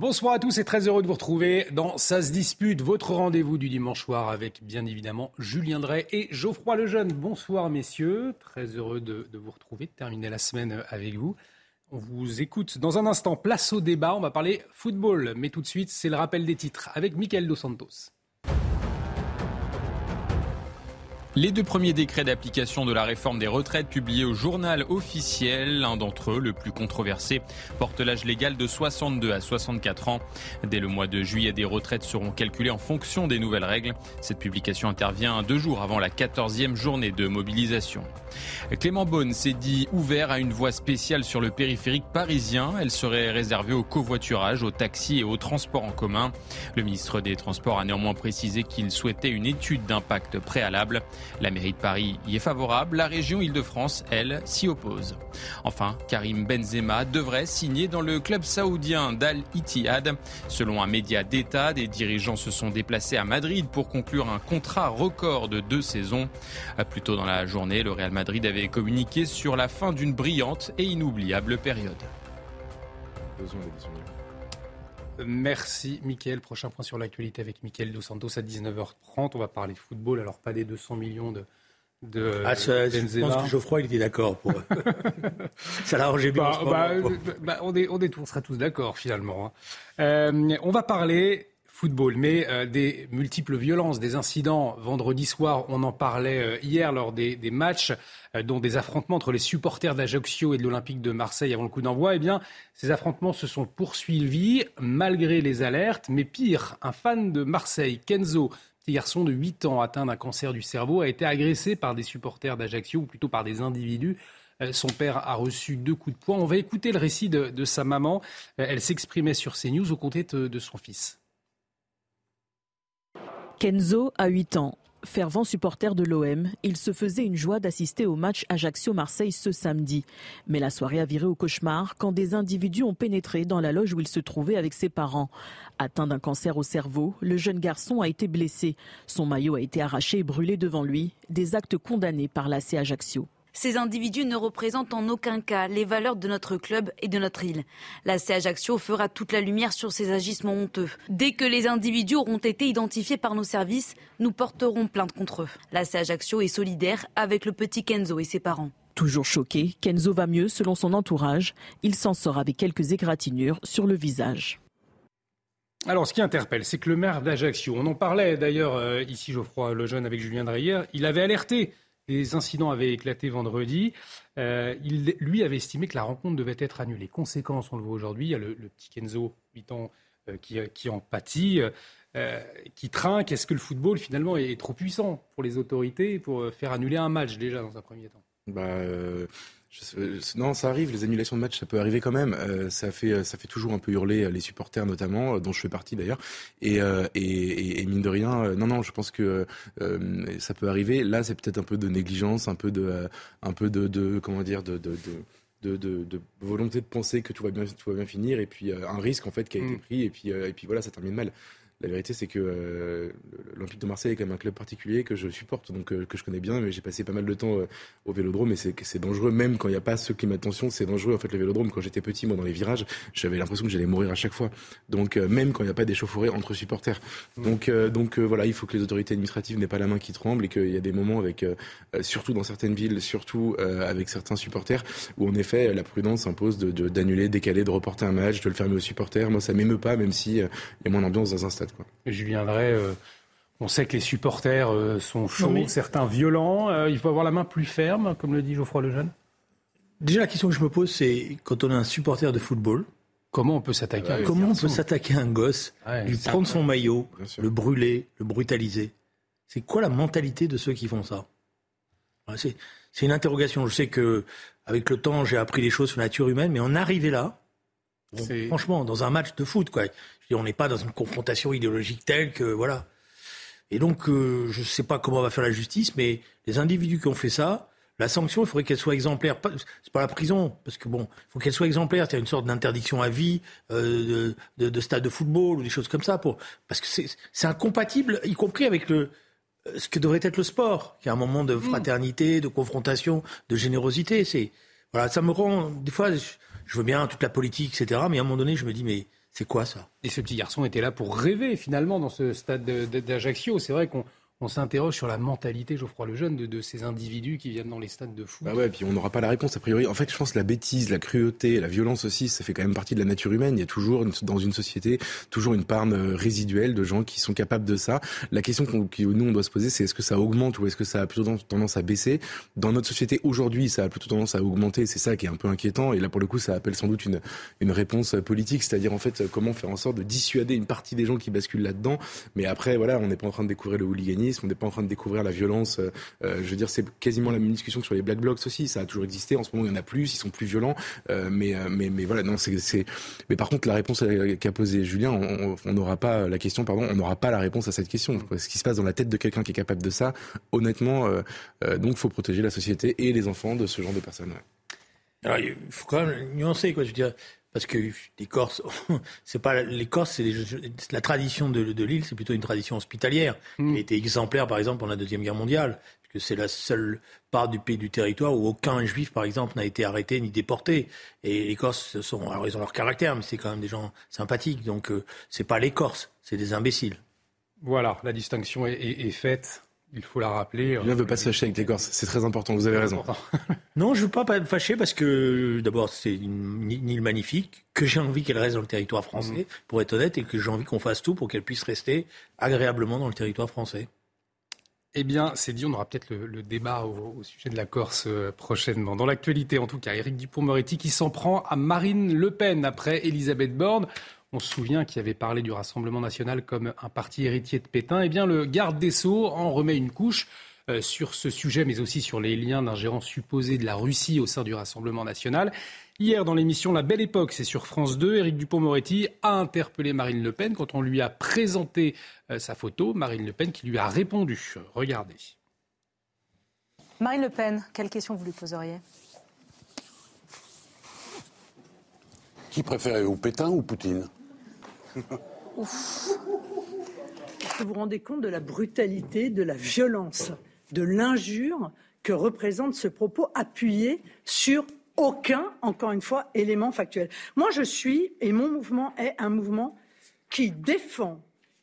Bonsoir à tous et très heureux de vous retrouver dans Ça se dispute, votre rendez-vous du dimanche soir avec bien évidemment Julien Drey et Geoffroy Lejeune. Bonsoir messieurs, très heureux de, vous retrouver, de terminer la semaine avec vous. On vous écoute dans un instant, place au débat, on va parler football, mais tout de suite c'est le rappel des titres avec Michael Dos Santos. Les deux premiers décrets d'application de la réforme des retraites publiés au journal officiel, l'un d'entre eux, le plus controversé, porte l'âge légal de 62 à 64 ans. Dès le mois de juillet, des retraites seront calculées en fonction des nouvelles règles. Cette publication intervient deux jours avant la 14e journée de mobilisation. Clément Beaune s'est dit ouvert à une voie spéciale sur le périphérique parisien. Elle serait réservée au covoiturage, aux taxis et aux transports en commun. Le ministre des Transports a néanmoins précisé qu'il souhaitait une étude d'impact préalable. La mairie de Paris y est favorable, la région Île-de-France, elle, s'y oppose. Enfin, Karim Benzema devrait signer dans le club saoudien d'Al Ittihad. Selon un média d'État, des dirigeants se sont déplacés à Madrid pour conclure un contrat record de deux saisons. Plus tôt dans la journée, le Real Madrid avait communiqué sur la fin d'une brillante et inoubliable période. Merci Mickaël. Prochain point sur l'actualité avec Mickaël Dos Santos à 19h30. On va parler football, alors pas des 200 millions de, de ah, ça, je pense que Geoffroy il était d'accord pour. ça l'arrangeait bien. Bah, bah, bah, on, est, on, est, on sera tous d'accord finalement. Hein. Euh, on va parler football, mais euh, des multiples violences, des incidents. Vendredi soir, on en parlait euh, hier lors des, des matchs, euh, dont des affrontements entre les supporters d'Ajaccio et de l'Olympique de Marseille avant le coup d'envoi. Eh bien, ces affrontements se sont poursuivis malgré les alertes. Mais pire, un fan de Marseille, Kenzo, petit garçon de 8 ans atteint d'un cancer du cerveau, a été agressé par des supporters d'Ajaccio, ou plutôt par des individus. Son père a reçu deux coups de poing. On va écouter le récit de, de sa maman. Elle s'exprimait sur CNews côtés de, de son fils. Kenzo a 8 ans. Fervent supporter de l'OM, il se faisait une joie d'assister au match Ajaccio-Marseille ce samedi. Mais la soirée a viré au cauchemar quand des individus ont pénétré dans la loge où il se trouvait avec ses parents. Atteint d'un cancer au cerveau, le jeune garçon a été blessé. Son maillot a été arraché et brûlé devant lui, des actes condamnés par l'AC Ajaccio. Ces individus ne représentent en aucun cas les valeurs de notre club et de notre île. La Ajaccio fera toute la lumière sur ces agissements honteux. Dès que les individus auront été identifiés par nos services, nous porterons plainte contre eux. La Ajaccio est solidaire avec le petit Kenzo et ses parents. Toujours choqué, Kenzo va mieux selon son entourage. Il s'en sort avec quelques égratignures sur le visage. Alors, ce qui interpelle, c'est que le maire d'Ajaccio, on en parlait d'ailleurs euh, ici, Geoffroy Lejeune avec Julien Dreyer, il avait alerté les incidents avaient éclaté vendredi. Euh, il, lui avait estimé que la rencontre devait être annulée. Conséquence, on le voit aujourd'hui, il y a le, petit Kenzo, 8 ans, euh, qui, qui, en pâtit, euh, qui trinque. Est-ce que le football, finalement, est, trop puissant pour les autorités pour faire annuler un match déjà dans un premier temps? Bah, non, ça arrive. Les annulations de match, ça peut arriver quand même. Euh, ça fait, euh, ça fait toujours un peu hurler euh, les supporters notamment, dont je fais partie d'ailleurs. Et, et, et, mine de rien, non, non, je pense que ça peut arriver. Là, c'est peut-être un peu de négligence, un peu de, un peu de, de comment dire, de, de, de de, de, volonté de penser que tout va bien, tout va bien finir, et puis un risque en fait qui a été mm. pris, et puis, et puis voilà, ça termine mal. La vérité, c'est que euh, l'Olympique de Marseille est quand même un club particulier que je supporte, donc euh, que je connais bien, mais j'ai passé pas mal de temps euh, au Vélodrome et c'est dangereux, même quand il n'y a pas ce climat de tension, c'est dangereux en fait le Vélodrome. Quand j'étais petit, moi dans les virages, j'avais l'impression que j'allais mourir à chaque fois. Donc même quand il n'y a pas d'échauffourée entre supporters. Donc donc voilà, il faut que les autorités administratives n'aient pas la main qui tremble et qu'il y a des moments avec, surtout dans certaines villes, surtout avec certains supporters, où en effet la prudence impose d'annuler, de, décaler, de reporter un match, de le fermer aux supporters. Moi, ça m'émeut pas, même si il y a moins d'ambiance dans un stade. Je viendrai. Euh, on sait que les supporters euh, sont chauds, certains violents. Euh, il faut avoir la main plus ferme, comme le dit Geoffroy Lejeune. Déjà, la question que je me pose, c'est quand on est un supporter de football, Comment on peut s'attaquer à Comment on peut s'attaquer à un gosse, lui prendre son maillot, le brûler, le brutaliser? C'est quoi la mentalité de ceux qui font ça? C'est une interrogation. Je sais que avec le temps, j'ai appris des choses sur la nature humaine, mais en arriver là, franchement, dans un match de foot, quoi. On n'est pas dans une confrontation idéologique telle que, voilà. Et donc, euh, je ne sais pas comment va faire la justice, mais les individus qui ont fait ça, la sanction, il faudrait qu'elle soit exemplaire. C'est pas la prison, parce que bon, il faut qu'elle soit exemplaire. Il y a une sorte d'interdiction à vie euh, de, de, stade de football ou des choses comme ça, pour parce que c'est incompatible, y compris avec le ce que devrait être le sport, qui est un moment de mm. fraternité, de confrontation, de générosité. C'est voilà, ça me rend des fois, je veux bien toute la politique, etc. Mais à un moment donné, je me dis mais c'est quoi ça? Et ce petit garçon était là pour rêver finalement dans ce stade d'Ajaccio. C'est vrai qu'on on s'interroge sur la mentalité, Geoffroy Lejeune, de, de ces individus qui viennent dans les stades de foot. Bah ouais, puis on n'aura pas la réponse a priori. En fait, je pense que la bêtise, la cruauté, la violence aussi, ça fait quand même partie de la nature humaine. Il y a toujours dans une société toujours une part euh, résiduelle de gens qui sont capables de ça. La question que nous on doit se poser, c'est est-ce que ça augmente ou est-ce que ça a plutôt tendance à baisser? Dans notre société aujourd'hui, ça a plutôt tendance à augmenter. C'est ça qui est un peu inquiétant. Et là, pour le coup, ça appelle sans doute une une réponse politique, c'est-à-dire en fait comment faire en sorte de dissuader une partie des gens qui basculent là-dedans. Mais après, voilà, on n'est pas en train de découvrir le hooliganisme, on n'est pas en train de découvrir la violence. Euh, euh, je veux dire, c'est quasiment la même discussion que sur les black blocs aussi. Ça a toujours existé. En ce moment, il y en a plus. Ils sont plus violents. Euh, mais, mais, mais voilà, non, c'est. Mais par contre, la réponse qu'a posée Julien, on n'aura pas la question, pardon, on n'aura pas la réponse à cette question. Ce qui se passe dans la tête de quelqu'un qui est capable de ça, honnêtement, donc, faut protéger la société et les enfants de ce genre de personnes. Alors, il faut quand même nuancer, quoi. Je veux dire, parce que les Corses, c'est pas les Corses, c'est la tradition de, l'île, c'est plutôt une tradition hospitalière mm. qui a été exemplaire, par exemple, pendant la deuxième guerre mondiale, puisque c'est la seule part du pays du territoire où aucun juif, par exemple, n'a été arrêté ni déporté. Et les Corses sont, alors ils ont leur caractère, mais c'est quand même des gens sympathiques, donc euh, c'est pas les Corses, c'est des imbéciles. Voilà, la distinction est faite il faut la rappeler. Je ne veut pas se fâcher avec les Corses, c'est très important, vous avez raison. non, je ne veux pas me fâcher parce que d'abord c'est une, île magnifique, que j'ai envie qu'elle reste dans le territoire français, mm. pour être honnête, et que j'ai envie qu'on fasse tout pour qu'elle puisse rester agréablement dans le territoire français. Eh bien, c'est dit, on aura peut-être le, débat au, sujet de la Corse euh, prochainement. Dans l'actualité, en tout cas, Éric Dupont-Moretti qui s'en prend à Marine Le Pen après Elisabeth Borne. On se souvient qu'il avait parlé du Rassemblement national comme un parti héritier de Pétain. Eh bien, le garde des Sceaux en remet une couche euh, sur ce sujet, mais aussi sur les liens d'ingérence supposés de la Russie au sein du Rassemblement national. Hier, dans l'émission La Belle Époque, c'est sur France 2, Éric Dupont-Moretti a interpellé Marine Le Pen quand on lui a présenté euh, sa photo. Marine Le Pen qui lui a répondu. Regardez. Marine Le Pen, quelle question vous lui poseriez? Qui préférez-vous, Pétain ou Poutine? que vous vous rendez compte de la brutalité, de la violence, de l'injure que représente ce propos appuyé sur aucun, encore une fois, élément factuel? Moi, je suis, et mon mouvement est un mouvement qui défend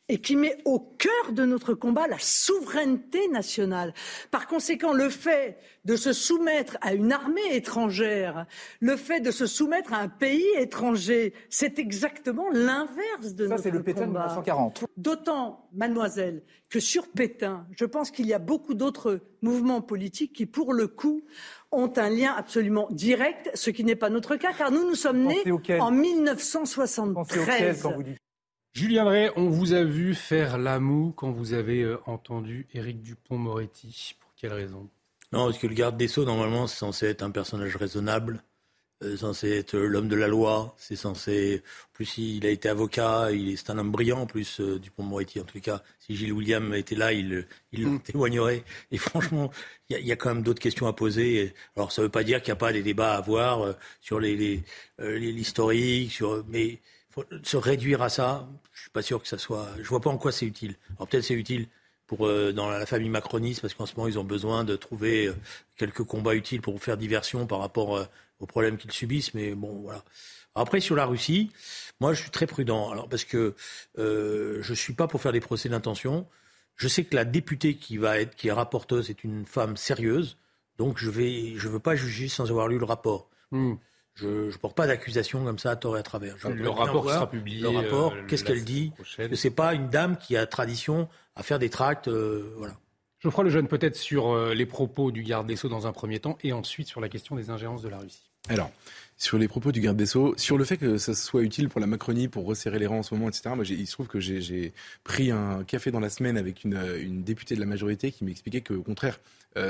et qui met au cœur de notre combat la souveraineté nationale. Par conséquent, le fait de se soumettre à une armée étrangère, le fait de se soumettre à un pays étranger, c'est exactement l'inverse de Ça, c'est le Pétain 1940. D'autant, mademoiselle, que sur Pétain, je pense qu'il y a beaucoup d'autres mouvements politiques qui, pour le coup, ont un lien absolument direct, ce qui n'est pas notre cas, car nous, nous sommes nés en 1973. Julien Drey, on vous a vu faire l'amour quand vous avez euh, entendu Éric Dupont-Moretti. Pour quelle raison? Non, parce que le garde des Sceaux, normalement, c'est censé être un personnage raisonnable, c'est euh, censé être l'homme de la loi, c'est censé... En plus, il a été avocat, il est, c'est un homme brillant, en plus, euh, Dupont-Moretti, en tout cas. Si Gilles William était là, il, il mm. témoignerait. Et franchement, il y, a quand même d'autres questions à poser. Alors, ça ne veut pas dire qu'il n'y a pas des débats à avoir sur les, l'historique, sur... mais se réduire à ça, je suis pas sûr que ça soit. Je vois pas en quoi c'est utile. Alors peut-être c'est utile pour euh, dans la famille macroniste parce qu'en ce moment ils ont besoin de trouver euh, quelques combats utiles pour faire diversion par rapport euh, aux problèmes qu'ils subissent. Mais bon, voilà. Après sur la Russie, moi je suis très prudent. Alors parce que je suis pas pour faire des procès d'intention. Je sais que la députée qui va être qui est rapporteuse est une femme sérieuse, donc je vais je veux pas juger sans avoir lu le rapport. Hmm. Je ne porte pas d'accusation comme ça à tort et à travers. le rapport sera publié. Le rapport, euh, qu'est-ce qu'elle dit Que c'est pas une dame qui a tradition à faire des tracts, euh, voilà. Geoffroy Lejeune, peut-être sur euh, les propos du garde des Sceaux dans un premier temps, et ensuite sur la question des ingérences de la Russie. Alors, Sur les propos du garde des Sceaux, sur le fait que ça soit utile pour la Macronie, pour resserrer les rangs en ce moment, etc. Moi, il se trouve que j'ai pris un café dans la semaine avec une, une députée de la majorité qui m'expliquait qu'au contraire,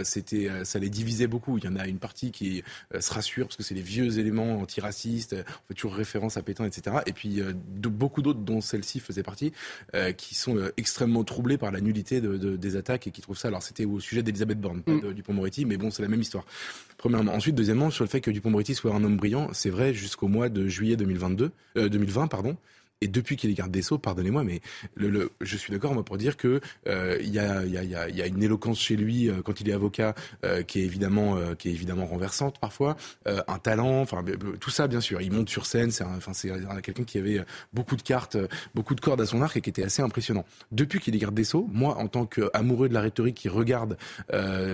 c'était, euh, ça les divisait beaucoup. Il y en a une partie qui euh, se rassure parce que c'est les vieux éléments antiracistes, on fait toujours référence à Pétain, etc. Et puis de, beaucoup d'autres, dont celle-ci faisait partie, qui sont extrêmement troublés par la nullité de, des attaques et qui trouvent ça. Alors c'était au sujet d'Elisabeth Borne, pas mm. Dupont-Moretti, mais bon, c'est la même histoire. Premièrement. Ensuite, deuxièmement, sur le fait que Dupont-Moretti soit un homme brillant, c'est vrai jusqu'au mois de juillet 2022, 2020, pardon. Et depuis qu'il est garde des Sceaux, pardonnez-moi, mais je suis d'accord moi pour dire que il y, a, une éloquence chez lui euh, quand il est avocat euh, qui est évidemment euh, qui est évidemment renversante parfois, un talent, enfin tout ça bien sûr. Il monte sur scène, c'est enfin c'est quelqu'un qui avait beaucoup de cartes, beaucoup de cordes à son arc et qui était assez impressionnant. Depuis qu'il est garde des Sceaux, moi en tant qu'amoureux de la rhétorique qui regarde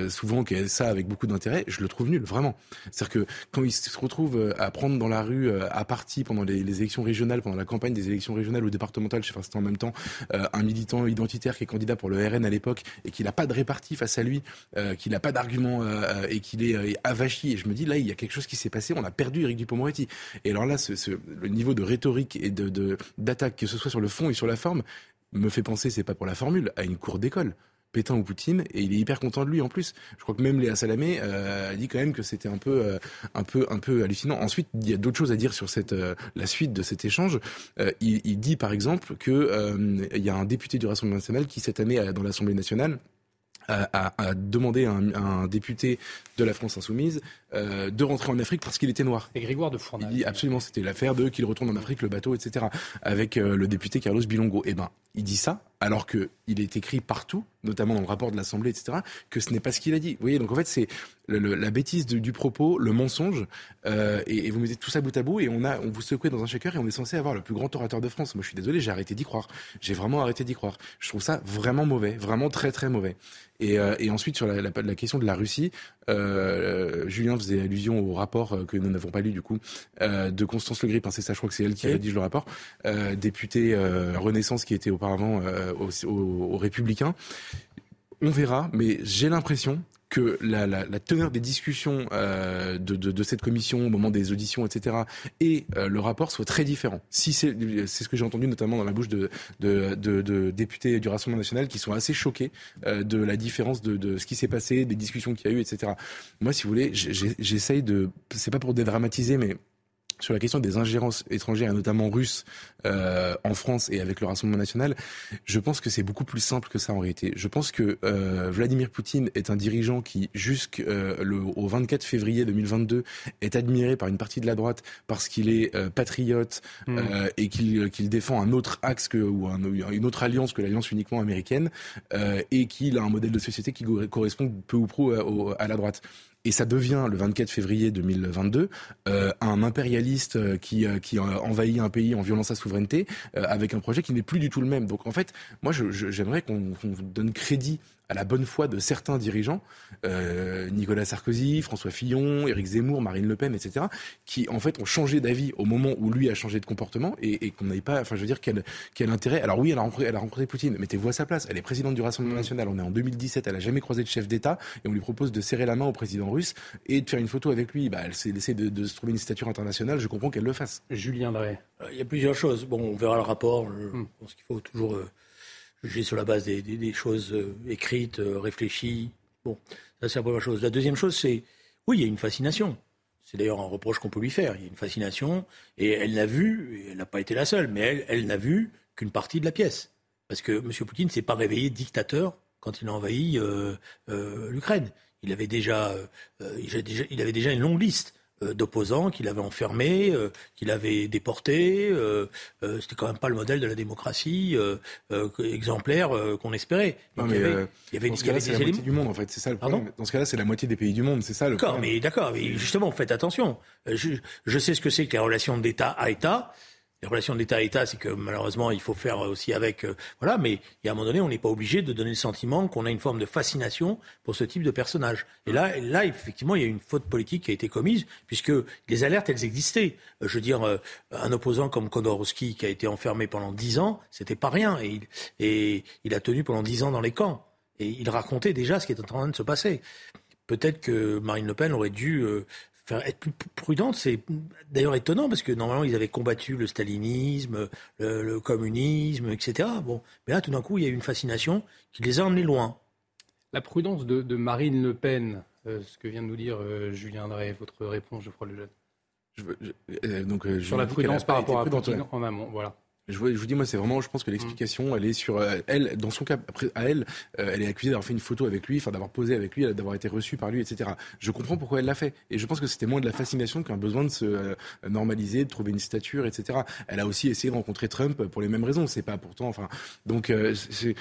souvent ça avec beaucoup d'intérêt, je le trouve nul vraiment. C'est-à-dire que quand il se retrouve à prendre dans la rue à partie pendant les, les élections régionales, pendant la campagne des élections élections régionales ou départementales, je sais pas si en même temps, euh, un militant identitaire qui est candidat pour le RN à l'époque et qu'il n'a pas de répartie face à lui, euh, qu'il n'a pas d'argument euh, et qu'il est avachi. Et je me dis, là, il y a quelque chose qui s'est passé, on a perdu Éric Dupond-Moretti. Et alors là, le niveau de rhétorique et d'attaque, que ce soit sur le fond et sur la forme, me fait penser, c'est pas pour la formule, à une cour d'école. Pétain ou Poutine, et il est hyper content de lui en plus. Je crois que même Léa Salamé euh, a dit quand même que c'était un peu, euh, un peu, un peu hallucinant. Ensuite, il y a d'autres choses à dire sur cette, euh, la suite de cet échange. Il, il, dit par exemple que il y a un député du Rassemblement national qui cette année dans l'Assemblée nationale a, a, demandé à un, député de la France insoumise de rentrer en Afrique parce qu'il était noir. Et Grégoire de Fournal. Il dit absolument, c'était l'affaire de qu'il retourne en Afrique, le bateau, etc. Avec le député Carlos Bilongo. Eh ben, il dit ça alors qu'il est écrit partout, notamment dans le rapport de l'Assemblée, etc., que ce n'est pas ce qu'il a dit. Vous voyez, donc en fait, c'est la bêtise du propos, le mensonge, euh, et, vous mettez tout ça bout à bout, et on, a, on vous secouez dans un shaker, et on est censé avoir le plus grand orateur de France. Moi, je suis désolé, j'ai arrêté d'y croire. J'ai vraiment arrêté d'y croire. Je trouve ça vraiment mauvais, vraiment très très mauvais. Et, euh, ensuite, sur la, question de la Russie, euh, Julien faisait allusion au rapport euh, que nous n'avons pas lu, du coup, euh, de Constance Le Grip, hein, c'est ça, je crois que c'est elle qui rédige le rapport, euh, députée Renaissance qui était auparavant aux, aux, Républicains. On verra, mais j'ai l'impression que la, teneur des discussions euh, de, cette commission au moment des auditions, etc., et euh, le rapport soit très différent. Si c'est ce que j'ai entendu notamment dans la bouche de, députés du Rassemblement national qui sont assez choqués euh, de la différence de, ce qui s'est passé, des discussions qu'il y a eu, etc. Moi, si vous voulez, j'essaye de, c'est pas pour dédramatiser, mais sur la question des ingérences étrangères, et notamment russes, euh, en France et avec le Rassemblement national, je pense que c'est beaucoup plus simple que ça en réalité. Je pense que euh, Vladimir Poutine est un dirigeant qui, jusqu'au euh, 24 février 2022, est admiré par une partie de la droite parce qu'il est euh, patriote mmh. euh, et qu'il qu'il défend un autre axe que, ou un, une autre alliance que l'alliance uniquement américaine et qu'il a un modèle de société qui correspond peu ou prou à, à la droite et ça devient le 24 février 2022 euh, un impérialiste euh, qui, euh, qui envahit un pays en violant sa souveraineté avec un projet qui n'est plus du tout le même. Donc en fait, moi j'aimerais qu'on donne crédit à la bonne foi de certains dirigeants, euh, Nicolas Sarkozy, François Fillon, Éric Zemmour, Marine Le Pen, etc., qui en fait ont changé d'avis au moment où lui a changé de comportement et, et qu'on n'avait pas, enfin je veux dire, quel, quel intérêt. Alors oui, elle a rencontré, elle a rencontré Poutine, mettez-vous à sa place. Elle est présidente du Rassemblement national, on est en 2017, elle a jamais croisé de chef d'État et on lui propose de serrer la main au président russe et de faire une photo avec lui. Bah, elle s'est laissée de, de, se trouver une stature internationale, je comprends qu'elle le fasse. Julien Drey. Euh, il y a plusieurs choses. Bon, on verra le rapport. Je hmm. pense qu'il faut toujours. Euh, j'ai sur la base des, choses euh, écrites, euh, réfléchies. Bon, ça c'est la première chose. La deuxième chose, c'est, oui, il y a une fascination. C'est d'ailleurs un reproche qu'on peut lui faire. Il y a une fascination, et elle n'a vu, et elle n'a pas été la seule, mais elle, n'a vu qu'une partie de la pièce. Parce que M. Poutine ne s'est pas réveillé dictateur quand il a envahi l'Ukraine. Il avait déjà une longue liste. Euh, d'opposants qu'il avait enfermés, euh, qu'il avait déportés. Euh, c'était quand même pas le modèle de la démocratie exemplaire qu'on espérait. il y avait, il y avait, dans ce cas-là, c'est la moitié du monde, en fait. C'est ça le problème. Dans ce cas-là, c'est la moitié des pays du monde. C'est ça le problème. Mais d'accord, mais justement, faites attention. Je, je sais ce que c'est que les relations d'État à État les relations d'État à État, c'est que malheureusement, il faut faire aussi avec. Euh, voilà, mais à un moment donné, on n'est pas obligé de donner le sentiment qu'on a une forme de fascination pour ce type de personnage. Et là, là, effectivement, il y a une faute politique qui a été commise, puisque les alertes, elles existaient. Euh, je veux dire, euh, un opposant comme Khodorkovsky, qui a été enfermé pendant dix ans, c'était pas rien. Et il, et il a tenu pendant dix ans dans les camps. Et il racontait déjà ce qui était en train de se passer. Peut-être que Marine Le Pen aurait dû être plus prudente. C'est d'ailleurs étonnant parce que normalement ils avaient combattu le stalinisme, le, communisme, etc. Bon, mais là tout d'un coup il y a eu une fascination qui les a emmenés loin. La prudence de, Marine Le Pen, euh, ce que vient de nous dire euh, Julien Drey, votre réponse, je crois, le jeune. donc, Sur la prudence par rapport à Poutine en amont, voilà. Je vous, je vous, dis, moi, c'est vraiment, je pense que l'explication, elle est sur euh, elle. Dans son cas, après, à elle, euh, elle est accusée d'avoir fait une photo avec lui, enfin d'avoir posé avec lui, d'avoir été reçue par lui, etc. Je comprends pourquoi elle l'a fait, et je pense que c'était moins de la fascination qu'un besoin de se euh, normaliser, de trouver une stature, etc. Elle a aussi essayé de rencontrer Trump pour les mêmes raisons. C'est pas pourtant, enfin, donc c'est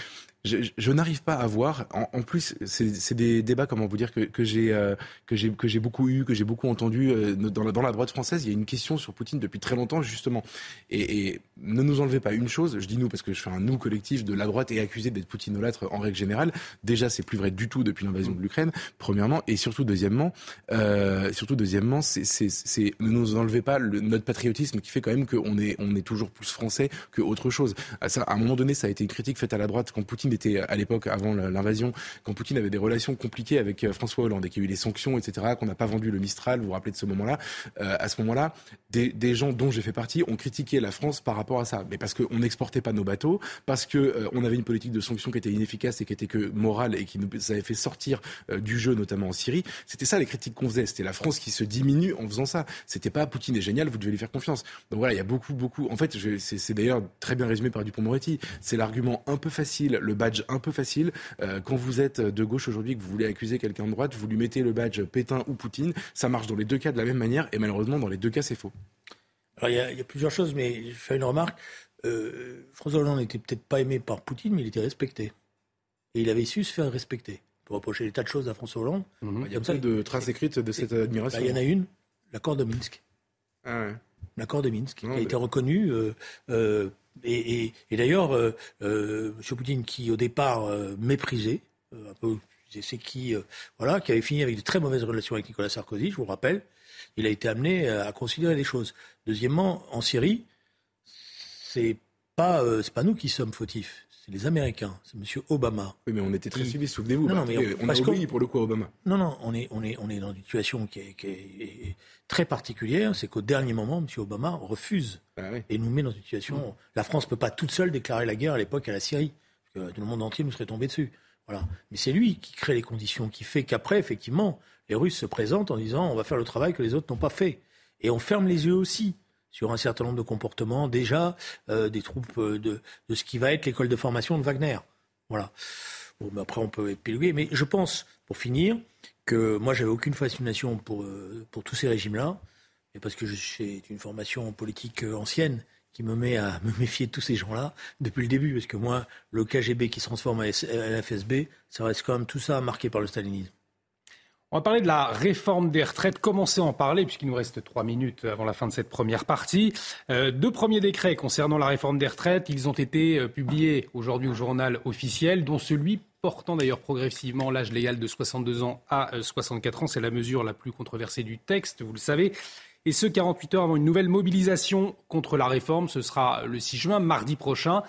je, n'arrive pas à voir. En, plus, c'est des débats, comment vous dire, que, que j'ai euh, j'ai beaucoup eu, que j'ai beaucoup entendu euh, dans, la, dans la droite française. Il y a une question sur Poutine depuis très longtemps, justement. Et, ne nous enlevez pas une chose. Je dis nous parce que je fais un nous collectif de la droite et accusé d'être poutinolâtre en règle générale. Déjà, c'est plus vrai du tout depuis l'invasion de l'Ukraine. Premièrement, et surtout deuxièmement, euh, surtout deuxièmement, c'est ne nous enlevez pas notre patriotisme qui fait quand même qu'on est on est toujours plus français que autre chose. Ça, à un moment donné, ça a été une critique faite à la droite quand Poutine était à l'époque, avant l'invasion, quand Poutine avait des relations compliquées avec euh, François Hollande et qu'il y a eu les sanctions, etc., qu'on n'a pas vendu le Mistral, vous vous rappelez de ce moment-là, euh, à ce moment-là, des, des, gens dont j'ai fait partie ont critiqué la France par rapport à ça. Mais parce qu'on n'exportait pas nos bateaux, parce qu'on euh, on avait une politique de sanctions qui était inefficace et qui était que morale et qui nous avait fait sortir du jeu, notamment en Syrie. C'était ça les critiques qu'on faisait. C'était la France qui se diminue en faisant ça. C'était pas Poutine est génial, vous devez lui faire confiance. Donc voilà, il y a beaucoup, beaucoup. En fait, c'est d'ailleurs très bien résumé par Dupont-Moretti. C'est l'argument un peu facile, le badge un peu facile. Euh, quand vous êtes de gauche aujourd'hui, que vous voulez accuser quelqu'un de droite, vous lui mettez le badge Pétain ou Poutine. Ça marche dans les deux cas de la même manière et malheureusement, dans les deux cas, c'est faux. Alors, il y, a, plusieurs choses, mais je fais une remarque. Euh, François Hollande n'était peut-être pas aimé par Poutine, mais il était respecté. Et il avait su se faire respecter. Pour reprocher des tas de choses à François Hollande. Il y a plein de traces écrites de cette admiration. Bah, il y en a une, l'accord de Minsk. Ah ouais. L'accord de Minsk, qui a été reconnu euh, et, d'ailleurs, euh, euh, M. Poutine, qui au départ euh, méprisait, un peu, c'est qui, voilà, qui avait fini avec de très mauvaises relations avec Nicolas Sarkozy, je vous le rappelle, il a été amené à considérer les choses. Deuxièmement, en Syrie, c'est pas, c'est pas nous qui sommes fautifs, c'est les Américains, c'est M. Obama. Oui, mais on était très suivis, souvenez-vous. Non, mais on, a oublié pour le coup Obama. Non, non, on est, on est, on est dans une situation qui est, très particulière, c'est qu'au dernier moment, M. Obama refuse ah et nous met dans une situation. La France ne peut pas toute seule déclarer la guerre à l'époque à la Syrie, parce que le monde entier nous serait tombé dessus. Voilà. Mais c'est lui qui crée les conditions, qui fait qu'après, effectivement, les Russes se présentent en disant on va faire le travail que les autres n'ont pas fait. Et on ferme les yeux aussi sur un certain nombre de comportements, déjà euh, des troupes euh, de, de, ce qui va être l'école de formation de Wagner. Voilà. Bon, mais après, on peut épiloguer. Mais je pense, pour finir, que moi, j'avais aucune fascination pour, euh, pour tous ces régimes-là, et parce que j'ai une formation politique ancienne qui me met à me méfier de tous ces gens-là depuis le début, parce que moi, le KGB qui se transforme en FSB, ça reste quand même tout ça marqué par le stalinisme. On va parler de la réforme des retraites, commencer à en parler puisqu'il nous reste trois minutes avant la fin de cette première partie. Euh, deux premiers décrets concernant la réforme des retraites, ils ont été euh, publiés aujourd'hui au journal officiel, dont celui portant d'ailleurs progressivement l'âge légal de 62 ans à 64 euh, ans. C'est la mesure la plus controversée du texte, vous le savez. Et ce, 48 heures avant une nouvelle mobilisation contre la réforme. Ce sera le 6 juin, mardi prochain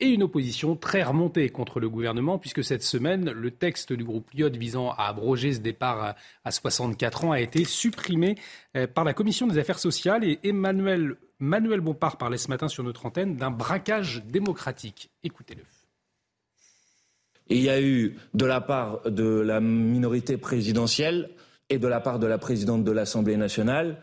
et une opposition très remontée contre le gouvernement, puisque cette semaine, le texte du groupe Lyot visant à abroger ce départ à 64 ans a été supprimé euh, par la Commission des affaires sociales et Emmanuel, Manuel Bompard parlait ce matin sur notre antenne d'un braquage démocratique. Écoutez-le. Il y a eu de la part de la minorité présidentielle et de la part de la présidente de l'Assemblée nationale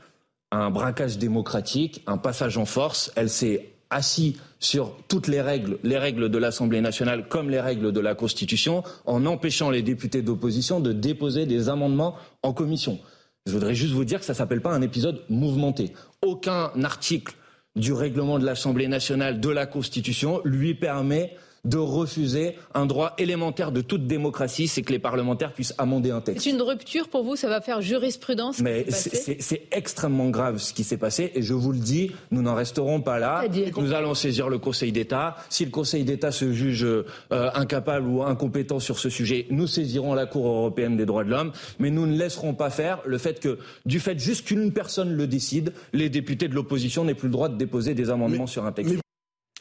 un braquage démocratique, un passage en force. Elle s'est assis sur toutes les règles, les règles de l'Assemblée nationale comme les règles de la Constitution, en empêchant les députés d'opposition de déposer des amendements en commission. Je voudrais juste vous dire que ça ne s'appelle pas un épisode mouvementé. Aucun article du règlement de l'Assemblée nationale de la Constitution lui permet de refuser un droit élémentaire de toute démocratie, c'est que les parlementaires puissent amender un texte. C'est une rupture pour vous, ça va faire jurisprudence. Mais c'est extrêmement grave ce qui s'est passé et je vous le dis, nous n'en resterons pas là. Nous allons saisir le Conseil d'État. Si le Conseil d'État se juge euh, incapable ou incompétent sur ce sujet, nous saisirons la Cour européenne des droits de l'homme, mais nous ne laisserons pas faire le fait que, du fait juste qu'une personne le décide, les députés de l'opposition n'aient plus le droit de déposer des amendements sur un texte.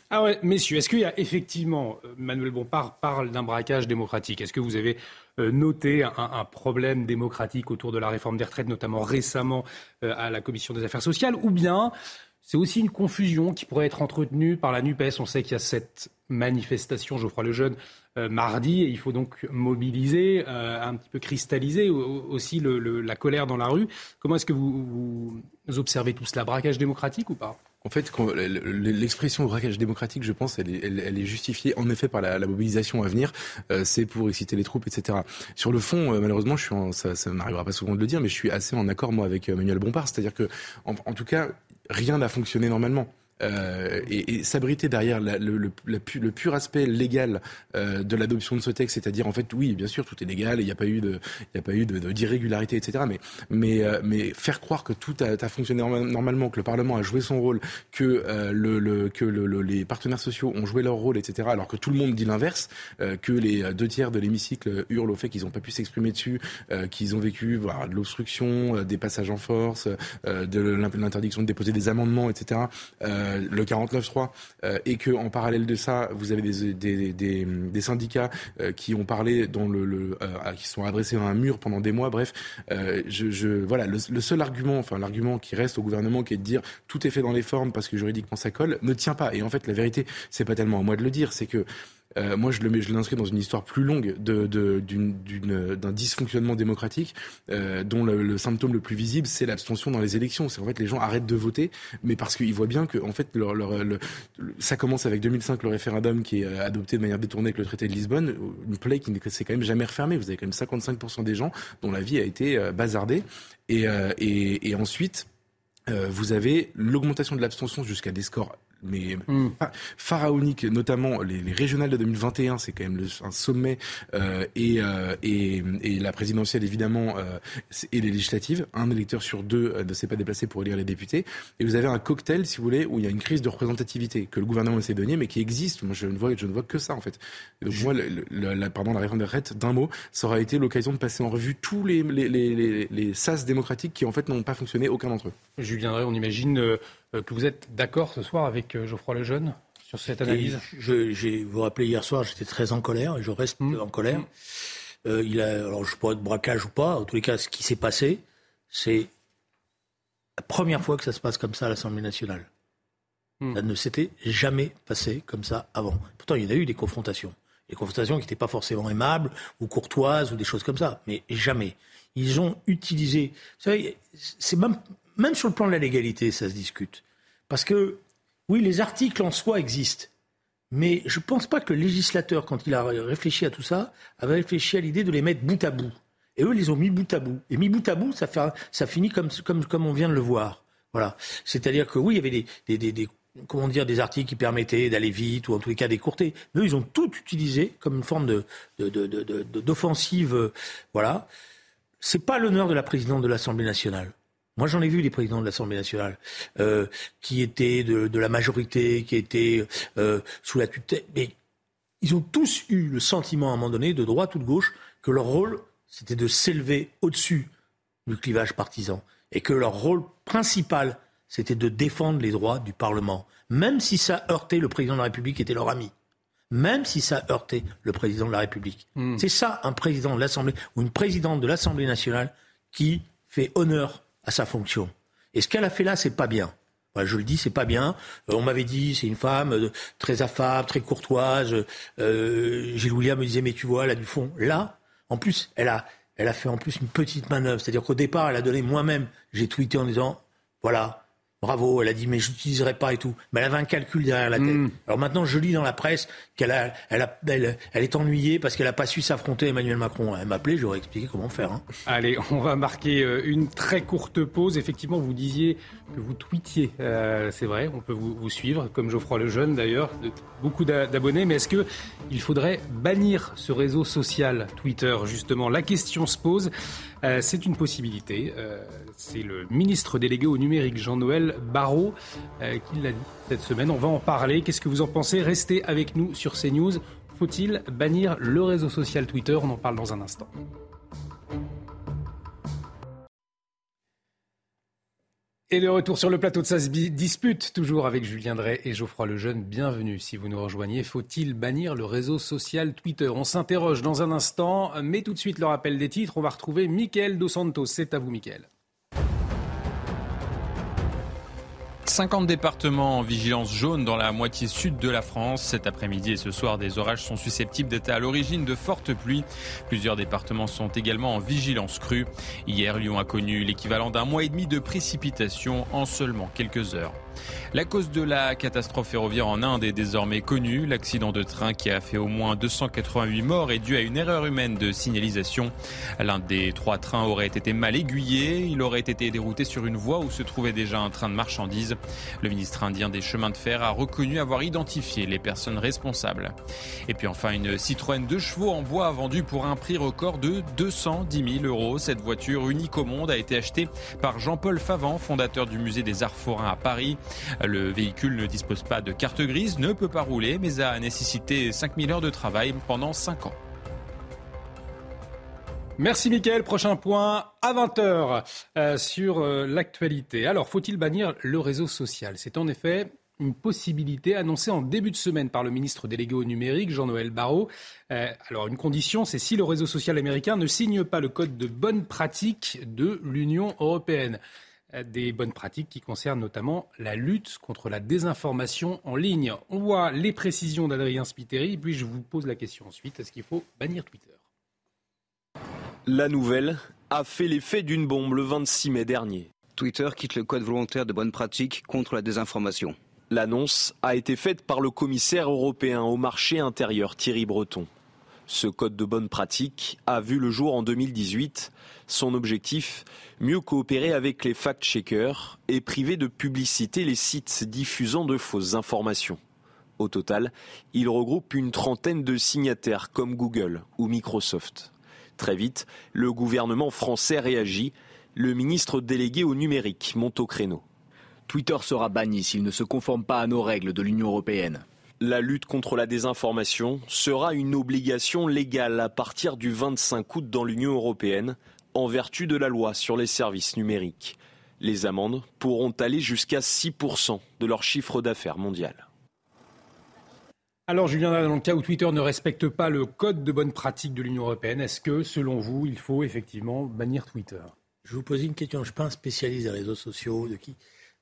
Ah ouais, messieurs, est-ce qu'il y a effectivement, euh, Manuel Bompard parle d'un braquage démocratique. Est-ce que vous avez euh, noté un, problème démocratique autour de la réforme des retraites, notamment récemment euh, à la Commission des affaires sociales Ou bien c'est aussi une confusion qui pourrait être entretenue par la NUPES? On sait qu'il y a cette manifestation, Geoffroy Lejeune, euh, mardi, et il faut donc mobiliser, un petit peu cristalliser aussi la colère dans la rue. Comment est-ce que vous, vous observez tout cela? Braquage démocratique ou pas? En fait, l'expression braquage démocratique, je pense, elle est, justifiée en effet par la, mobilisation à venir. Euh, c'est pour exciter les troupes, etc. Sur le fond, euh, malheureusement, je suis ça, ça m'arrivera pas souvent de le dire, mais je suis assez en accord moi avec euh, Manuel Bompard. C'est-à-dire que, en tout cas, rien n'a fonctionné normalement. Euh, et, et s'abriter derrière la, le, le, le, pur aspect légal euh, de l'adoption de ce texte, c'est-à-dire en fait oui, bien sûr, tout est légal, il n'y a pas eu de, il d'irrégularité, etc. Mais mais euh, mais faire croire que tout a, a, fonctionné normalement, que le Parlement a joué son rôle, que euh, le, que les partenaires sociaux ont joué leur rôle, etc. Alors que tout le monde dit l'inverse, que les deux tiers de l'hémicycle hurlent au fait qu'ils n'ont pas pu s'exprimer dessus, qu'ils ont vécu voilà, de l'obstruction, des passages en force, de l'interdiction de déposer des amendements, etc. Euh, le 49.3 euh, et que en parallèle de ça, vous avez des, des, des, des syndicats euh, qui ont parlé, dont le, le qui sont adressés à un mur pendant des mois. Bref, je, je, voilà, le, le, seul argument, enfin l'argument qui reste au gouvernement, qui est de dire tout est fait dans les formes parce que juridiquement ça colle, ne tient pas. Et en fait, la vérité, c'est pas tellement à moi de le dire, c'est que euh, moi, je l'inscris dans une histoire plus longue d'un dysfonctionnement démocratique euh, dont le, symptôme le plus visible, c'est l'abstention dans les élections. C'est en fait les gens arrêtent de voter, mais parce qu'ils voient bien que en fait, ça commence avec 2005 le référendum qui est adopté de manière détournée avec le traité de Lisbonne, une plaie qui s'est quand même jamais refermée. Vous avez quand même 55% des gens dont la vie a été euh, bazardée, euh, et ensuite. vous avez l'augmentation de l'abstention jusqu'à des scores mais mm. pharaonique, notamment les, les, régionales de 2021, c'est quand même le, un sommet, euh, et, euh, et, et, la présidentielle évidemment, euh, et les législatives. Un électeur sur deux ne s'est pas déplacé pour élire les députés. Et vous avez un cocktail, si vous voulez, où il y a une crise de représentativité que le gouvernement essaie de nier, mais qui existe. Moi, je ne vois, je ne vois que ça en fait. Donc moi, la, pardon, la réforme des retraites, d'un mot, ça aura été l'occasion de passer en revue tous les, les, les, les sas démocratiques qui en fait n'ont pas fonctionné, aucun d'entre eux. Julien on imagine que vous êtes d'accord ce soir avec euh, Geoffroy Lejeune sur cette analyse? je, Vous vous rappelez, hier soir, j'étais très en colère et je reste mmh. en colère. Mmh. il a, alors je pourrais être braquage ou pas, en tous les cas, ce qui s'est passé, c'est la première fois que ça se passe comme ça à l'Assemblée nationale. Mmh. Ça ne s'était jamais passé comme ça avant. Pourtant, il y en a eu des confrontations. Des confrontations qui n'étaient pas forcément aimables ou courtoises ou des choses comme ça, mais jamais. Ils ont utilisé. Vous savez, c'est même même sur le plan de la légalité, ça se discute. Parce que, oui, les articles en soi existent. Mais je ne pense pas que le législateur, quand il a réfléchi à tout ça, avait réfléchi à l'idée de les mettre bout à bout. Et eux, ils les ont mis bout à bout. Et mis bout à bout, ça, ça finit comme, on vient de le voir. Voilà. C'est-à-dire que oui, il y avait des, comment dire, des articles qui permettaient d'aller vite ou en tous les cas d'écourter. Mais eux, ils ont tout utilisé comme une forme de, d'offensive. De, voilà. C'est pas l'honneur de la présidente de l'Assemblée nationale. Moi, j'en ai vu des présidents de l'Assemblée nationale euh, qui étaient de, la majorité, qui étaient euh, sous la tutelle. Mais ils ont tous eu le sentiment, à un moment donné, de droite ou de gauche, que leur rôle, c'était de s'élever au-dessus du clivage partisan. Et que leur rôle principal, c'était de défendre les droits du Parlement. Même si ça heurtait le président de la République, qui était leur ami. Même si ça heurtait le président de la République. Hmm. C'est ça, un président de l'Assemblée ou une présidente de l'Assemblée nationale qui fait honneur à sa fonction. Et ce qu'elle a fait là, c'est pas bien. je le dis, c'est pas bien. Euh, on m'avait dit, c'est une femme euh, très affable, très courtoise. Euh, Gilles William me disait, mais tu vois, elle a du fond. Là, en plus, elle a, elle a fait en plus une petite manœuvre. C'est-à-dire qu'au départ, elle a donné moi-même, j'ai tweeté en disant, voilà, Bravo, elle a dit mais je n'utiliserai pas et tout. Mais elle avait un calcul derrière la tête. Hmm. Alors maintenant, je lis dans la presse qu'elle a, elle, a, elle, est ennuyée parce qu'elle n'a pas su s'affronter Emmanuel Macron. Elle m'appelait, j'aurais expliqué comment faire. Hein. Allez, on va marquer euh, une très courte pause. Effectivement, vous disiez que vous tweetiez. Euh, c'est vrai, on peut vous, vous, suivre, comme Geoffroy Lejeune d'ailleurs, beaucoup d'abonnés. Mais est-ce que il faudrait bannir ce réseau social Twitter Justement, la question se pose. Euh, c'est une possibilité. Euh, c'est le ministre délégué au numérique, Jean-Noël Barrot, euh, qui l'a dit cette semaine. On va en parler. Qu'est-ce que vous en pensez? Restez avec nous sur CNews. Faut-il bannir le réseau social Twitter? On en parle dans un instant. Et de retour sur le plateau de SAS dispute, toujours avec Julien Drey et Geoffroy Lejeune. Bienvenue si vous nous rejoignez. Faut-il bannir le réseau social Twitter? On s'interroge dans un instant, mais tout de suite le rappel des titres. On va retrouver Mickaël Dos Santos. C'est à vous, Mickaël. 50 départements en vigilance jaune dans la moitié sud de la France. Cet après-midi et ce soir, des orages sont susceptibles d'être à l'origine de fortes pluies. Plusieurs départements sont également en vigilance crue. Hier, Lyon a connu l'équivalent d'un mois et demi de précipitations en seulement quelques heures. La cause de la catastrophe ferroviaire en Inde est désormais connue. L'accident de train qui a fait au moins 288 morts est dû à une erreur humaine de signalisation. L'un des trois trains aurait été mal aiguillé. Il aurait été dérouté sur une voie où se trouvait déjà un train de marchandises. Le ministre indien des chemins de fer a reconnu avoir identifié les personnes responsables. Et puis enfin, une Citroën 2 chevaux en bois vendue pour un prix record de 210 000 euros. Cette voiture unique au monde a été achetée par Jean-Paul Favant, fondateur du musée des arts forains à Paris. Le véhicule ne dispose pas de carte grise, ne peut pas rouler, mais a nécessité 5000 heures de travail pendant 5 ans. Merci Mickaël. Prochain point à 20h euh, sur euh, l'actualité. Alors, faut-il bannir le réseau social? C'est en effet une possibilité annoncée en début de semaine par le ministre délégué au numérique, Jean-Noël Barrot. Euh, alors, une condition, c'est si le réseau social américain ne signe pas le code de bonne pratique de l'Union européenne. Euh, des bonnes pratiques qui concernent notamment la lutte contre la désinformation en ligne. On voit les précisions d'Adrien Spiteri, puis je vous pose la question ensuite, est-ce qu'il faut bannir Twitter? La nouvelle a fait l'effet d'une bombe le 26 mai dernier. Twitter quitte le code volontaire de bonnes pratiques contre la désinformation. L'annonce a été faite par le commissaire européen au marché intérieur Thierry Breton. Ce code de bonne pratique a vu le jour en 2018. Son objectif, mieux coopérer avec les fact-checkers et priver de publicité les sites diffusant de fausses informations. Au total, il regroupe une trentaine de signataires comme Google ou Microsoft. Très vite, le gouvernement français réagit. Le ministre délégué au numérique monte au créneau. Twitter sera banni s'il ne se conforme pas à nos règles de l'Union européenne. La lutte contre la désinformation sera une obligation légale à partir du 25 août dans l'Union européenne, en vertu de la loi sur les services numériques. Les amendes pourront aller jusqu'à 6% de leur chiffre d'affaires mondial. Alors Julien, dans le cas où Twitter ne respecte pas le code de bonne pratique de l'Union européenne, est-ce que selon vous, il faut effectivement bannir Twitter? Je vous pose une question, je ne suis pas un spécialiste des réseaux sociaux, de qui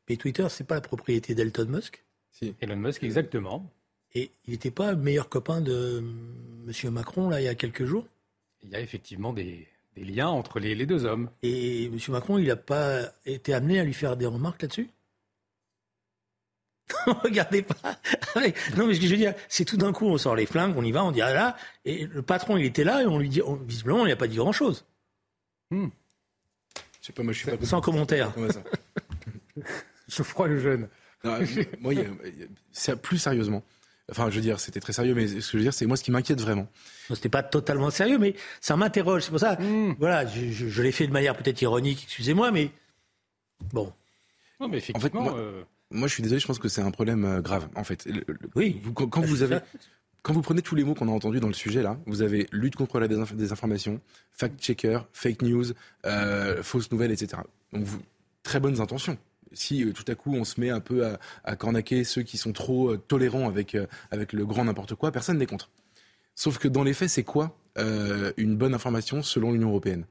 Mais Twitter, ce n'est pas la propriété d'Elton Musk? Si. Elon Musk, exactement. Et il n'était pas le meilleur copain de M. Macron, là, il y a quelques jours? Il y a effectivement des, liens entre les, deux hommes. Et M. Macron, il n'a pas été amené à lui faire des remarques là-dessus? Regardez pas. non, mais ce que je veux dire, c'est tout d'un coup, on sort les flingues, on y va, on dit ah là, et le patron, il était là, et on lui dit, visiblement, on lui a pas dit grand-chose. Hmm. Je sais pas, moi, je suis pas Sans commentaire. je froid le jeune. moi, c'est plus sérieusement. Enfin, je veux dire, c'était très sérieux, mais ce que je veux dire, c'est moi ce qui m'inquiète vraiment. C'était pas totalement sérieux, mais ça m'interroge. C'est pour ça, hmm. voilà, je, l'ai fait de manière peut-être ironique, excusez-moi, mais bon. Non, mais effectivement. En fait, euh, moi, je suis désolé, je pense que c'est un problème euh, grave, en fait. oui. quand, vous avez. Quand vous prenez tous les mots qu'on a entendus dans le sujet, là, vous avez lutte contre la désinformation, fact-checker, fake news, euh, fausses nouvelles, etc. Donc, vous, très bonnes intentions si euh, tout à coup on se met un peu à, à cornaquer ceux qui sont trop euh, tolérants avec, euh, avec le grand n'importe quoi, personne n'est contre. Sauf que dans les faits, c'est quoi une bonne information selon l'Union européenne?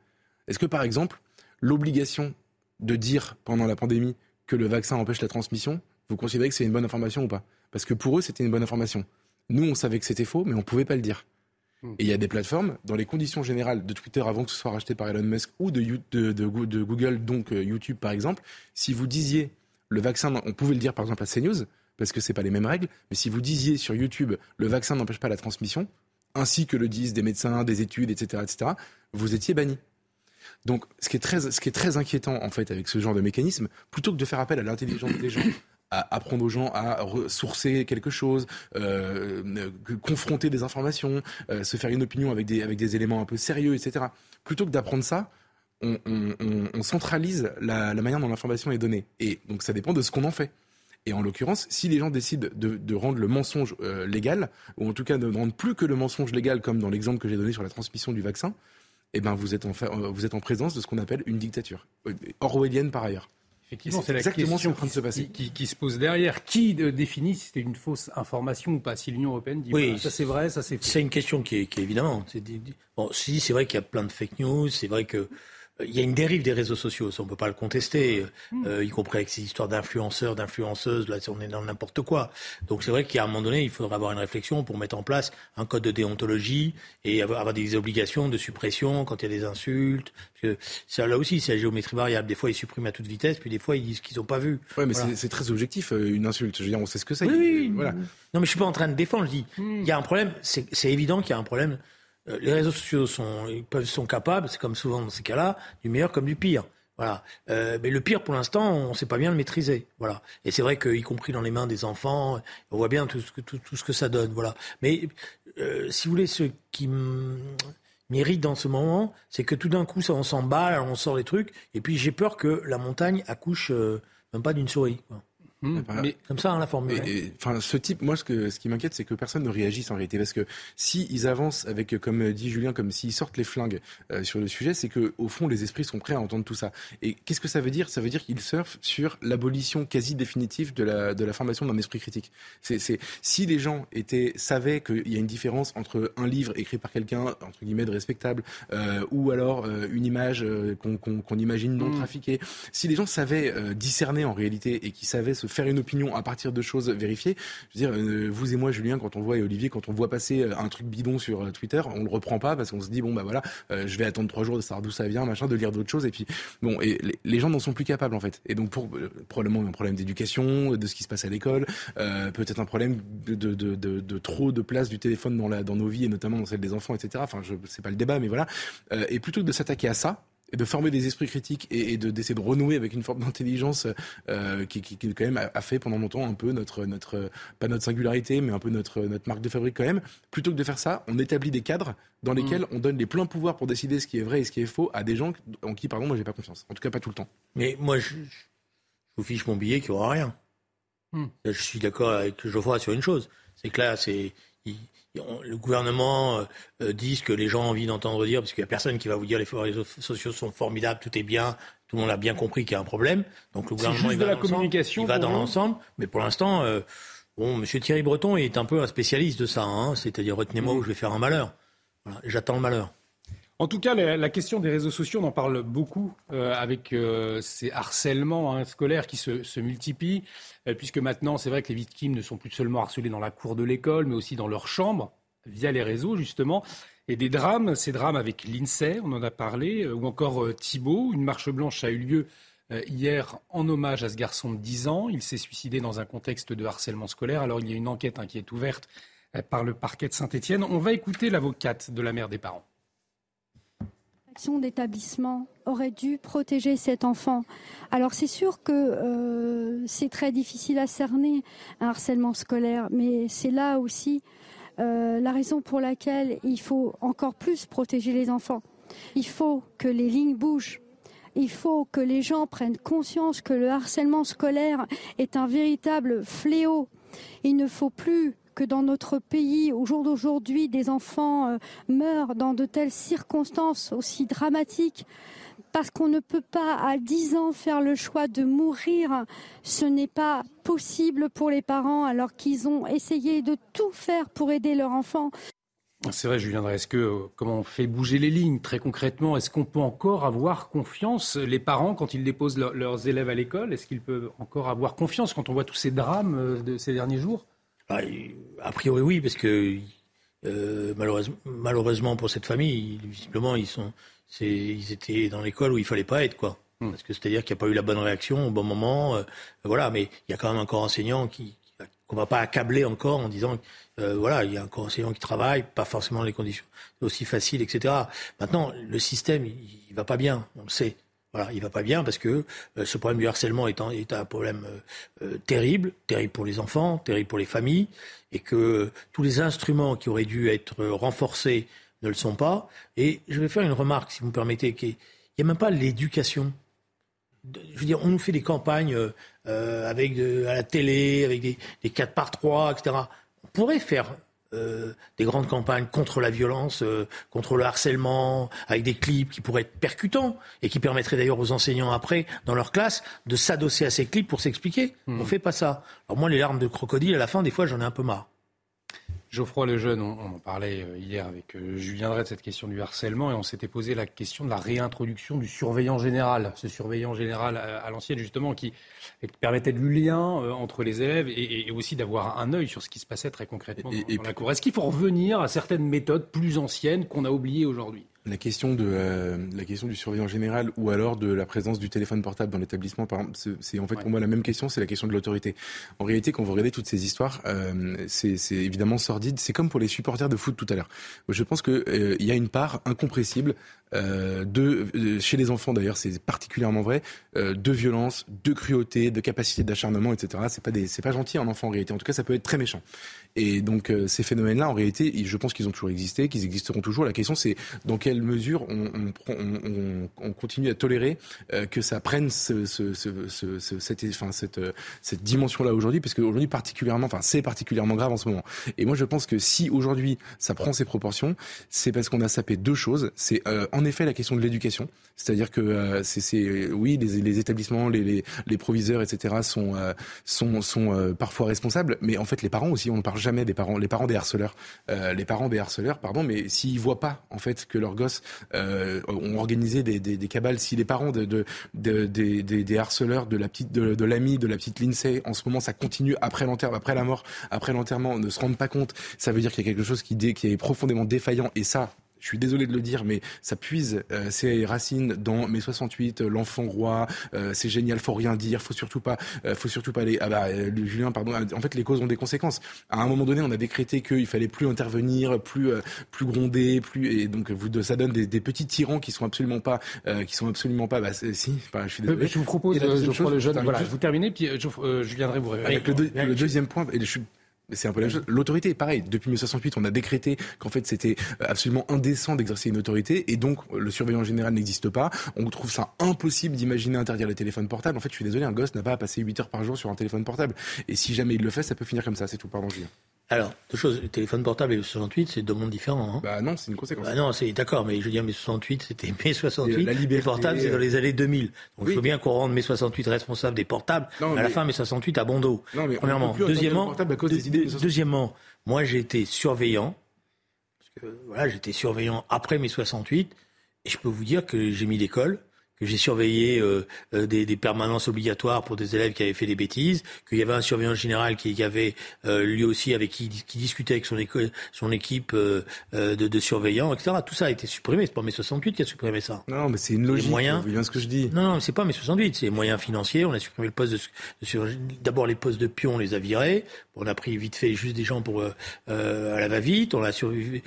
Est-ce que par exemple, l'obligation de dire pendant la pandémie que le vaccin empêche la transmission, vous considérez que c'est une bonne information ou pas? Parce que pour eux, c'était une bonne information. Nous, on savait que c'était faux, mais on ne pouvait pas le dire. Hmm. Et il y a des plateformes, dans les conditions générales de Twitter avant que ce soit racheté par Elon Musk ou de, Google, donc euh, YouTube par exemple, si vous disiez le vaccin, on pouvait le dire par exemple à CNews, parce que c'est pas les mêmes règles, mais si vous disiez sur YouTube le vaccin n'empêche pas la transmission, ainsi que le disent des médecins, des études, etc., etc., vous étiez banni. Donc, ce qui est très, ce qui est très inquiétant en fait avec ce genre de mécanisme, plutôt que de faire appel à l'intelligence des gens apprendre aux gens à ressourcer quelque chose, euh, euh, confronter des informations, euh, se faire une opinion avec des, éléments un peu sérieux, etc. Plutôt que d'apprendre ça, on, centralise la, manière dont l'information est donnée. Et donc ça dépend de ce qu'on en fait. Et en l'occurrence, si les gens décident de, rendre le mensonge légal, ou en tout cas de ne rendre plus que le mensonge légal, comme dans l'exemple que j'ai donné sur la transmission du vaccin, eh ben vous êtes en présence de ce qu'on appelle une dictature, orwellienne par ailleurs. Effectivement, c'est la exactement ce qui est question en train de se passer. Qui, qui- qui se pose derrière. Qui euh, définit si c'était une fausse information ou pas Si l'Union européenne dit Oui, voilà, ça c'est vrai, ça c'est faux. C'est une question qui est, qui est évidemment. Bon, si c'est vrai qu'il y a plein de fake news, c'est vrai que euh, il y a une dérive des réseaux sociaux, ça on peut pas le contester, euh, y compris avec ces histoires d'influenceurs, d'influenceuses, là on est dans n'importe quoi. Donc c'est vrai qu'à un moment donné, il faudra avoir une réflexion pour mettre en place un code de déontologie et avoir, avoir des obligations de suppression quand il y a des insultes. Parce que ça, là aussi, c'est la géométrie variable. Des fois, ils suppriment à toute vitesse, puis des fois, ils disent qu'ils n'ont pas vu. Ouais, mais Voilà. c'est- très objectif, euh, une insulte. Je veux dire, on sait ce que c'est. Oui, oui, Voilà. Non, mais je suis pas en train de défendre. Je dis, il y a un problème. C'est évident qu'il y a un problème. Euh, Les réseaux sociaux sont, ils peuvent, sont capables, c'est comme souvent dans ces cas-là, du meilleur comme du pire. Voilà. Euh, mais le pire, pour l'instant, on ne sait pas bien le maîtriser. Voilà. Et c'est vrai qu'y compris dans les mains des enfants, on voit bien tout ce que, tout, ce que ça donne. Voilà. Mais euh, si vous voulez, ce qui m'irrite dans ce moment, c'est que tout d'un coup, ça on s'emballe, on sort les trucs, et puis j'ai peur que la montagne accouche euh, même pas d'une souris. Mais- Comme ça, hein, la formule. Et, Enfin, ce type, moi, ce, que, ce qui m'inquiète, c'est que personne ne réagisse en réalité, parce que si ils avancent avec, comme dit Julien, comme s'ils sortent les flingues euh, sur le sujet, c'est que au fond, les esprits sont prêts à entendre tout ça. Et qu'est-ce que ça veut dire? Ça veut dire qu'ils surfent sur l'abolition quasi définitive de la, de la formation d'un esprit critique. C'est, c'est, si les gens étaient savaient qu'il y a une différence entre un livre écrit par quelqu'un entre guillemets de respectable euh, ou alors euh, une image euh, qu'on, qu'on, qu'on imagine non Mm. trafiquée, si les gens savaient euh, discerner en réalité et qui savaient se faire une opinion à partir de choses vérifiées, je veux dire, euh, vous et moi, Julien, quand on voit et Olivier, quand on voit passer euh, un truc bidon sur euh, Twitter, on le reprend pas parce qu'on se dit bon bah voilà, je vais attendre trois jours de savoir d'où ça vient, machin, de lire d'autres choses et puis bon et les, gens n'en sont plus capables en fait. Et donc pour euh, probablement un problème d'éducation, de ce qui se passe à l'école, peut-être un problème de, trop de place du téléphone dans la dans nos vies et notamment dans celle des enfants, etc. Enfin, je c'est pas le débat, mais voilà. Et plutôt que de s'attaquer à ça, de former des esprits critiques et, et de d'essayer de renouer avec une forme d'intelligence euh, qui, qui, qui, quand même a, a fait pendant longtemps un peu notre notre pas notre singularité mais un peu notre notre marque de fabrique quand même. Plutôt que de faire ça on établit des cadres dans lesquels on donne les pleins pouvoirs pour décider ce qui est vrai et ce qui est faux à des gens en qui pardon moi j'ai pas confiance. En tout cas pas tout le temps. Mais moi, je, je vous fiche mon billet qu'il n'y aura rien. Là, Je suis d'accord avec Geoffroy sur une chose. C'est que là, c'est il- le gouvernement euh, euh, dit ce que les gens ont envie d'entendre dire, parce qu'il n'y a personne qui va vous dire les réseaux sociaux sont formidables, tout est bien, tout le monde a bien compris qu'il y a un problème. Donc le gouvernement il de va la dans l'ensemble, communication il va dans l'ensemble, mais pour l'instant, euh, bon, Monsieur Thierry Breton est un peu un spécialiste de ça, hein, c'est-à-dire retenez-moi où je vais faire un malheur. Voilà, J'attends le malheur. En tout cas, la, question des réseaux sociaux, on en parle beaucoup euh, avec euh, ces harcèlements hein, scolaires qui se, multiplient, euh, puisque maintenant, c'est vrai que les victimes ne sont plus seulement harcelées dans la cour de l'école, mais aussi dans leur chambre, via les réseaux, justement. Et des drames, ces drames avec l'INSEE, on en a parlé, ou encore Thibault. Une marche blanche a eu lieu hier en hommage à ce garçon de 10 ans. Il s'est suicidé dans un contexte de harcèlement scolaire. Alors, il y a une enquête hein, qui est ouverte par le parquet de Saint-Étienne. On va écouter l'avocate de la mère des parents. L'action d'établissement aurait dû protéger cet enfant. Alors c'est sûr que euh, c'est très difficile à cerner un harcèlement scolaire, mais c'est là aussi euh, la raison pour laquelle il faut encore plus protéger les enfants. Il faut que les lignes bougent. Il faut que les gens prennent conscience que le harcèlement scolaire est un véritable fléau. Il ne faut plus que dans notre pays, au jour d'aujourd'hui, des enfants euh, meurent dans de telles circonstances aussi dramatiques. Parce qu'on ne peut pas à 10 ans faire le choix de mourir. Ce n'est pas possible pour les parents alors qu'ils ont essayé de tout faire pour aider leur enfant. C'est vrai, Julien est-ce que euh, comment on fait bouger les lignes très concrètement? Est-ce qu'on peut encore avoir confiance les parents quand ils déposent leur- leurs élèves à l'école? Est-ce qu'ils peuvent encore avoir confiance quand on voit tous ces drames euh, de ces derniers jours? Ah, A priori, oui, parce que euh, malheureusement, malheureusement pour cette famille, visiblement, ils, sont, ils étaient dans l'école où il fallait pas être, quoi. Parce que c'est-à-dire qu'il n'y a pas eu la bonne réaction au bon moment. euh, voilà, mais il y a quand même un corps enseignant qui qu'on va pas accabler encore en disant euh, voilà, il y a un corps enseignant qui travaille, pas forcément les conditions aussi faciles, etc. Maintenant, le système, il, il va pas bien, on le sait. Voilà, il va pas bien parce que euh, ce problème du harcèlement est un, problème euh, euh, terrible, terrible pour les enfants, terrible pour les familles, et que tous les instruments qui auraient dû être renforcés ne le sont pas. Et je vais faire une remarque, si vous me permettez, qu'il n'y a même pas l'éducation. Je veux dire, on nous fait des campagnes avec à la télé, avec des, des 4 par 3, etc. On pourrait faire euh, des grandes campagnes contre la violence, euh, contre le harcèlement, avec des clips qui pourraient être percutants et qui permettraient d'ailleurs aux enseignants après, dans leur classe, de s'adosser à ces clips pour s'expliquer. On ne fait pas ça. Alors moi, les larmes de crocodile, à la fin, des fois, j'en ai un peu marre. Geoffroy Lejeune, on, on en parlait euh, hier avec euh, Julien Drey de cette question du harcèlement et on s'était posé la question de la réintroduction du surveillant général. Ce surveillant général à, à l'ancienne, justement, qui, permettait du lien euh, entre les élèves et, et aussi d'avoir un œil sur ce qui se passait très concrètement dans, Et- et dans la cour. Est-ce qu'il faut revenir à certaines méthodes plus anciennes qu'on a oubliées aujourd'hui? La question, de, euh, la question du surveillant général ou alors de la présence du téléphone portable dans l'établissement, par exemple, c'est- en fait pour moi la même question, c'est la question de l'autorité. En réalité, quand vous regardez toutes ces histoires, euh, c'est c'est évidemment sordide. C'est comme pour les supporters de foot tout à l'heure. Je pense qu'il euh, y a une part incompressible euh, de, euh, chez les enfants d'ailleurs, c'est particulièrement vrai, euh, de violence, de cruauté, de capacité d'acharnement, etc. C'est pas c'est pas gentil un enfant en réalité. En tout cas, ça peut être très méchant. Et donc euh, ces phénomènes-là, en réalité, je pense qu'ils ont toujours existé, qu'ils existeront toujours. La question, c'est dans quelle mesure on, on, on, on- on continue à tolérer euh, que ça prenne ce, ce, ce, ce- ce- cette, enfin, cette, euh, cette dimension-là aujourd'hui, parce qu'aujourd'hui particulièrement, enfin c'est particulièrement grave en ce moment. Et moi, je pense que si aujourd'hui ça prend ces proportions, c'est parce qu'on a sapé deux choses. C'est euh, en effet la question de l'éducation, c'est-à-dire que euh, c'est, oui, les, les établissements, les, proviseurs, etc. sont euh, sont, sont euh, parfois responsables, mais en fait les parents aussi, on ne parle jamais des parents, les parents des harceleurs, les parents des harceleurs, pardon, mais s'ils voient pas en fait que leurs gosses ont organisé des, cabales, si les parents de, de, de- des, harceleurs, de la petite, de, l'ami, de la petite Lindsay, en ce moment ça continue après l'enterrement, après la mort, après l'enterrement, ne se rendent pas compte, ça veut dire qu'il y a quelque chose qui, qui est profondément défaillant, et ça, je suis désolé de le dire, mais ça puise euh, ses racines dans mai 68, euh, l'enfant roi, euh, c'est génial, faut rien dire, faut surtout pas, euh, faut surtout pas aller. Ah bah, euh, Julien, pardon. En fait, les causes ont des conséquences. À un moment donné, on a décrété qu'il fallait plus intervenir, plus, euh, plus gronder, plus, et donc vous, ça donne des, des petits tyrans qui sont absolument pas, euh, qui sont absolument pas. Bah, si, bah, je suis désolé. Je vous propose, Geoffroy chose, termine voilà, juste- vous terminez, puis euh, euh, Julien Drey vous avec le, deux- le deuxième point, et je suis c'est un peu la même chose. L'autorité, pareil. Depuis 1968, on a décrété qu'en fait c'était absolument indécent d'exercer une autorité, et donc le surveillant général n'existe pas. On trouve ça impossible d'imaginer interdire le téléphone portable. En fait, je suis désolé, un gosse n'a pas à passer 8 heures par jour sur un téléphone portable. Et si jamais il le fait, ça peut finir comme ça. C'est tout. Pardon, Julien. Alors, deux choses. Le téléphone portable et le 68, c'est deux mondes différents. Hein. Bah non, c'est une conséquence. Bah non, c'est d'accord, mais je veux dire, mai 68, c'était mai 68. La liberté, les portables, c'est dans les années 2000. Donc, Oui. je veux bien qu'on rende mai 68 responsable des portables. Non, mais à la fin, mai 68 à bon. Non, mais Premièrement. Deuxièmement, à cause des idées de deux- 68. deuxièmement, moi, j'ai été surveillant. Parce que, voilà, j'étais surveillant après mai 68. Et je peux vous dire que j'ai mis l'école j'ai surveillé euh, euh, des, des permanences obligatoires pour des élèves qui avaient fait des bêtises, qu'il y avait un surveillant général qui, qui avait euh, lui aussi avec qui, qui discutait avec son, éco- son équipe euh, euh, de, de surveillants, etc. Tout ça a été supprimé. C'est pas mai 68 qui a supprimé ça. Non, mais c'est une Les logique. moyens. Vous voyez bien ce que je dis. Non, non, mais c'est pas mai 68, c'est les moyens financiers. On a supprimé le poste de, de. D'abord les postes de pion, on les a virés. On a pris vite fait juste des gens pour à la va-vite. On a supprimé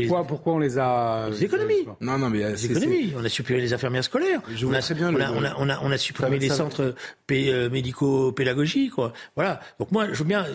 les- Pourquoi, pouroi on les a les économies. Non, non, mais Les économies. On a supprimé les infirmières scolaires. Je on, a, très bien on, le- a, on, a, on, a, on a supprimé Ça- les ça- centres pé- euh, médico-pédagogiques. quoi. Voilà. Donc moi, je veux bien.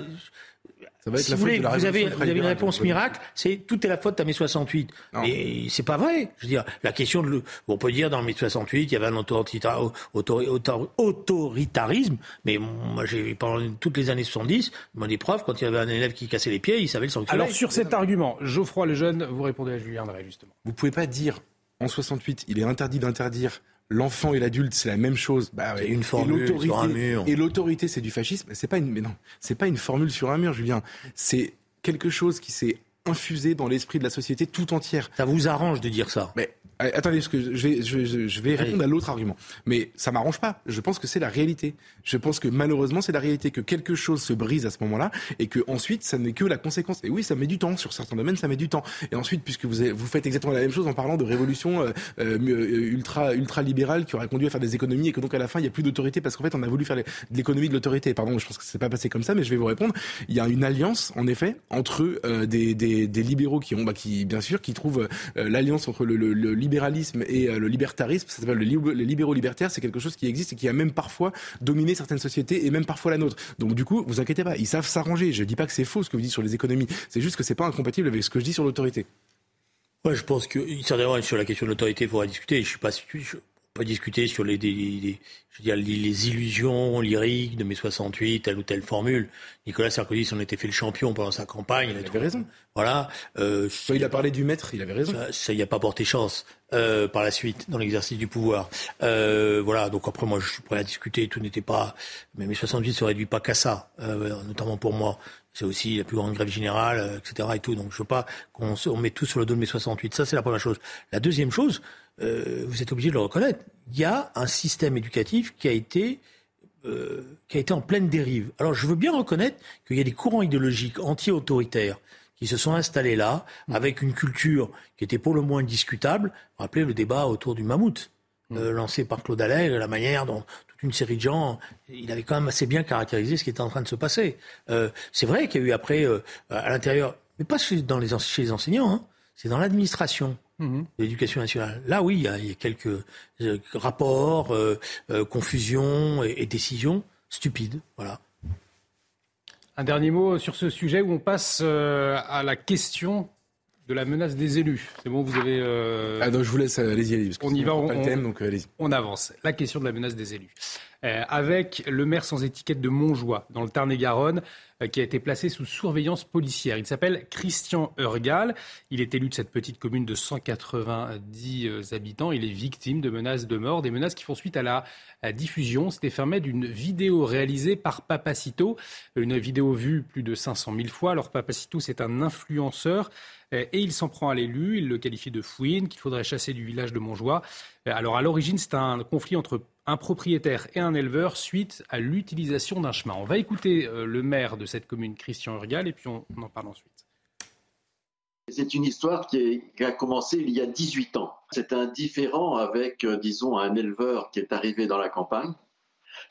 Ça va être si la vous faute voulez, de la vous avez, révolution vous avez une libérale, réponse donc, miracle, c'est tout est la faute à mai 68. Non. Mais c'est pas vrai. Je veux dire, la question de, le- on peut dire dans mai 68, il y avait un autorita- autori- autor- autoritarisme, mais moi j'ai pendant toutes les années 70, moi des profs, quand il y avait un élève qui cassait les pieds, il savait le sanctionner. Alors sur cet argument, Geoffroy Lejeune, vous répondez à Julien Drey, justement. Vous pouvez pas dire en 68, il est interdit d'interdire l'enfant et l'adulte, c'est la même chose. Bah, ouais. Une Et formule l'autorité- sur un mur. Et l'autorité, c'est du fascisme. C'est pas une, mais non, c'est pas une formule sur un mur, Julien. C'est quelque chose qui s'est infusé dans l'esprit de la société tout entière. Ça vous arrange de dire ça? Mais attendez, parce que je vais, je, je vais répondre à l'autre argument. Mais ça m'arrange pas. Je pense que c'est la réalité. Je pense que malheureusement, c'est la réalité que quelque chose se brise à ce moment-là et que ensuite, ça n'est que la conséquence. Et oui, ça met du temps. Sur certains domaines, ça met du temps. Et ensuite, puisque vous, faites exactement la même chose en parlant de révolution euh, euh, ultra ultra libérale qui aurait conduit à faire des économies et que donc à la fin, il n'y a plus d'autorité parce qu'en fait, on a voulu faire de l'économie de l'autorité. Pardon, je pense que c'est pas passé comme ça, mais je vais vous répondre. Il y a une alliance, en effet, entre euh, des, des, des libéraux qui ont, bah, qui bien sûr, qui trouvent euh, l'alliance entre le, le- le libéralisme et euh, le libertarisme. Ça s'appelle les libéraux libertaires. C'est quelque chose qui existe et qui a même parfois dominé certaines sociétés et même parfois la nôtre. Donc du coup, vous inquiétez pas, ils savent s'arranger. Je dis pas que c'est faux ce que vous dites sur les économies. C'est juste que c'est pas incompatible avec ce que je dis sur l'autorité. Ouais, je pense que certainement sur la question de l'autorité, il faudra discuter. Je suis pas, je- discuter sur les, je veux dire, les, illusions lyriques de mai 68, telle ou telle formule. Nicolas Sarkozy s'en était fait le champion pendant sa campagne. Il avait raison. Voilà. Euh, il a parlé du maître, il avait raison. Ça, n'y a pas porté chance euh, par la suite dans l'exercice du pouvoir. Euh, voilà. Donc après, moi, je suis prêt à discuter. Tout n'était pas. Mais mai 68 se réduit pas qu'à ça, euh, notamment pour moi. C'est aussi la plus grande grève générale, euh, etc. Et tout. Donc je veux pas qu'on on met tout sur le dos de mai 68. Ça, c'est la première chose. La deuxième chose, euh, vous êtes obligé de le reconnaître. Il y a un système éducatif qui a été euh, qui a été en pleine dérive. Alors je veux bien reconnaître qu'il y a des courants idéologiques anti-autoritaires qui se sont installés là, mmh. avec une culture qui était pour le moins discutable. Rappelez le débat autour du mammouth, mmh. euh, lancé par Claude Allègre, la manière dont toute une série de gens, il avait quand même assez bien caractérisé ce qui était en train de se passer. Euh, c'est vrai qu'il y a eu après, à l'intérieur, mais pas chez, dans les, chez les enseignants, hein, c'est dans l'administration. Mhm. de l'éducation nationale. Là, oui, il y a, quelques euh, rapports, euh, euh, confusions et, décisions stupides. Voilà. Un dernier mot sur ce sujet où on passe à la question de la menace des élus. C'est bon, vous avez. Ah non, je vous laisse, allez-y, allez On y va, on, le thème, donc On avance. La question de la menace des élus. avec le maire sans étiquette de Montjoie, dans le Tarn-et-Garonne, euh, qui a été placé sous surveillance policière. Il s'appelle Christian Urgal. Il est élu de cette petite commune de 190 euh, habitants. Il est victime de menaces de mort, des menaces qui font suite à la, diffusion, c'était fermé d'une vidéo réalisée par Papacito, une vidéo vue plus de 500 000 fois. Alors Papacito, c'est un influenceur euh, et il s'en prend à l'élu, il le qualifie de fouine, qu'il faudrait chasser du village de Montjoie. Alors à l'origine, c'est un conflit entre un propriétaire et un éleveur suite à l'utilisation d'un chemin. On va écouter euh, le maire de cette commune, Christian Urgal, et puis on, en parle ensuite. C'est une histoire qui, a commencé il y a 18 ans. C'est un différent avec, euh, disons, un éleveur qui est arrivé dans la campagne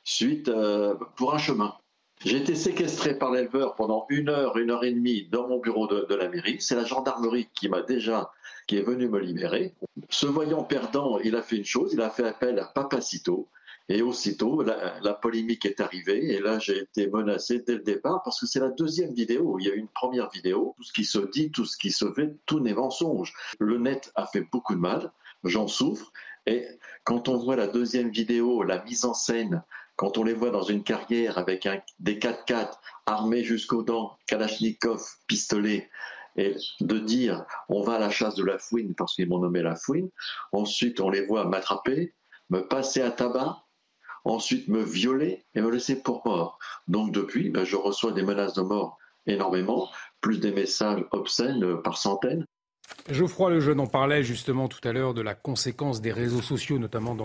suite euh, pour un chemin. J'ai été séquestré par l'éleveur pendant une heure, une heure et demie dans mon bureau de, la mairie. C'est la gendarmerie qui m'a déjà, qui est venue me libérer. Se voyant perdant, il a fait une chose, il a fait appel à Papacito. Et aussitôt, la, polémique est arrivée. Et là, j'ai été menacé dès le départ parce que c'est la deuxième vidéo. Il y a eu une première vidéo. Tout ce qui se dit, tout ce qui se fait, tout n'est mensonge. Le net a fait beaucoup de mal. J'en souffre. Et quand on voit la deuxième vidéo, la mise en scène, quand on les voit dans une carrière avec des 4x4 armés jusqu'aux dents, Kalachnikov, pistolet, et de dire on va à la chasse de la fouine parce qu'ils m'ont nommé la fouine, ensuite on les voit m'attraper, me passer à tabac, ensuite me violer et me laisser pour mort. Donc depuis, ben, je reçois des menaces de mort énormément, plus des messages obscènes par centaines. Geoffroy Lejeune en parlait justement tout à l'heure de la conséquence des réseaux sociaux, notamment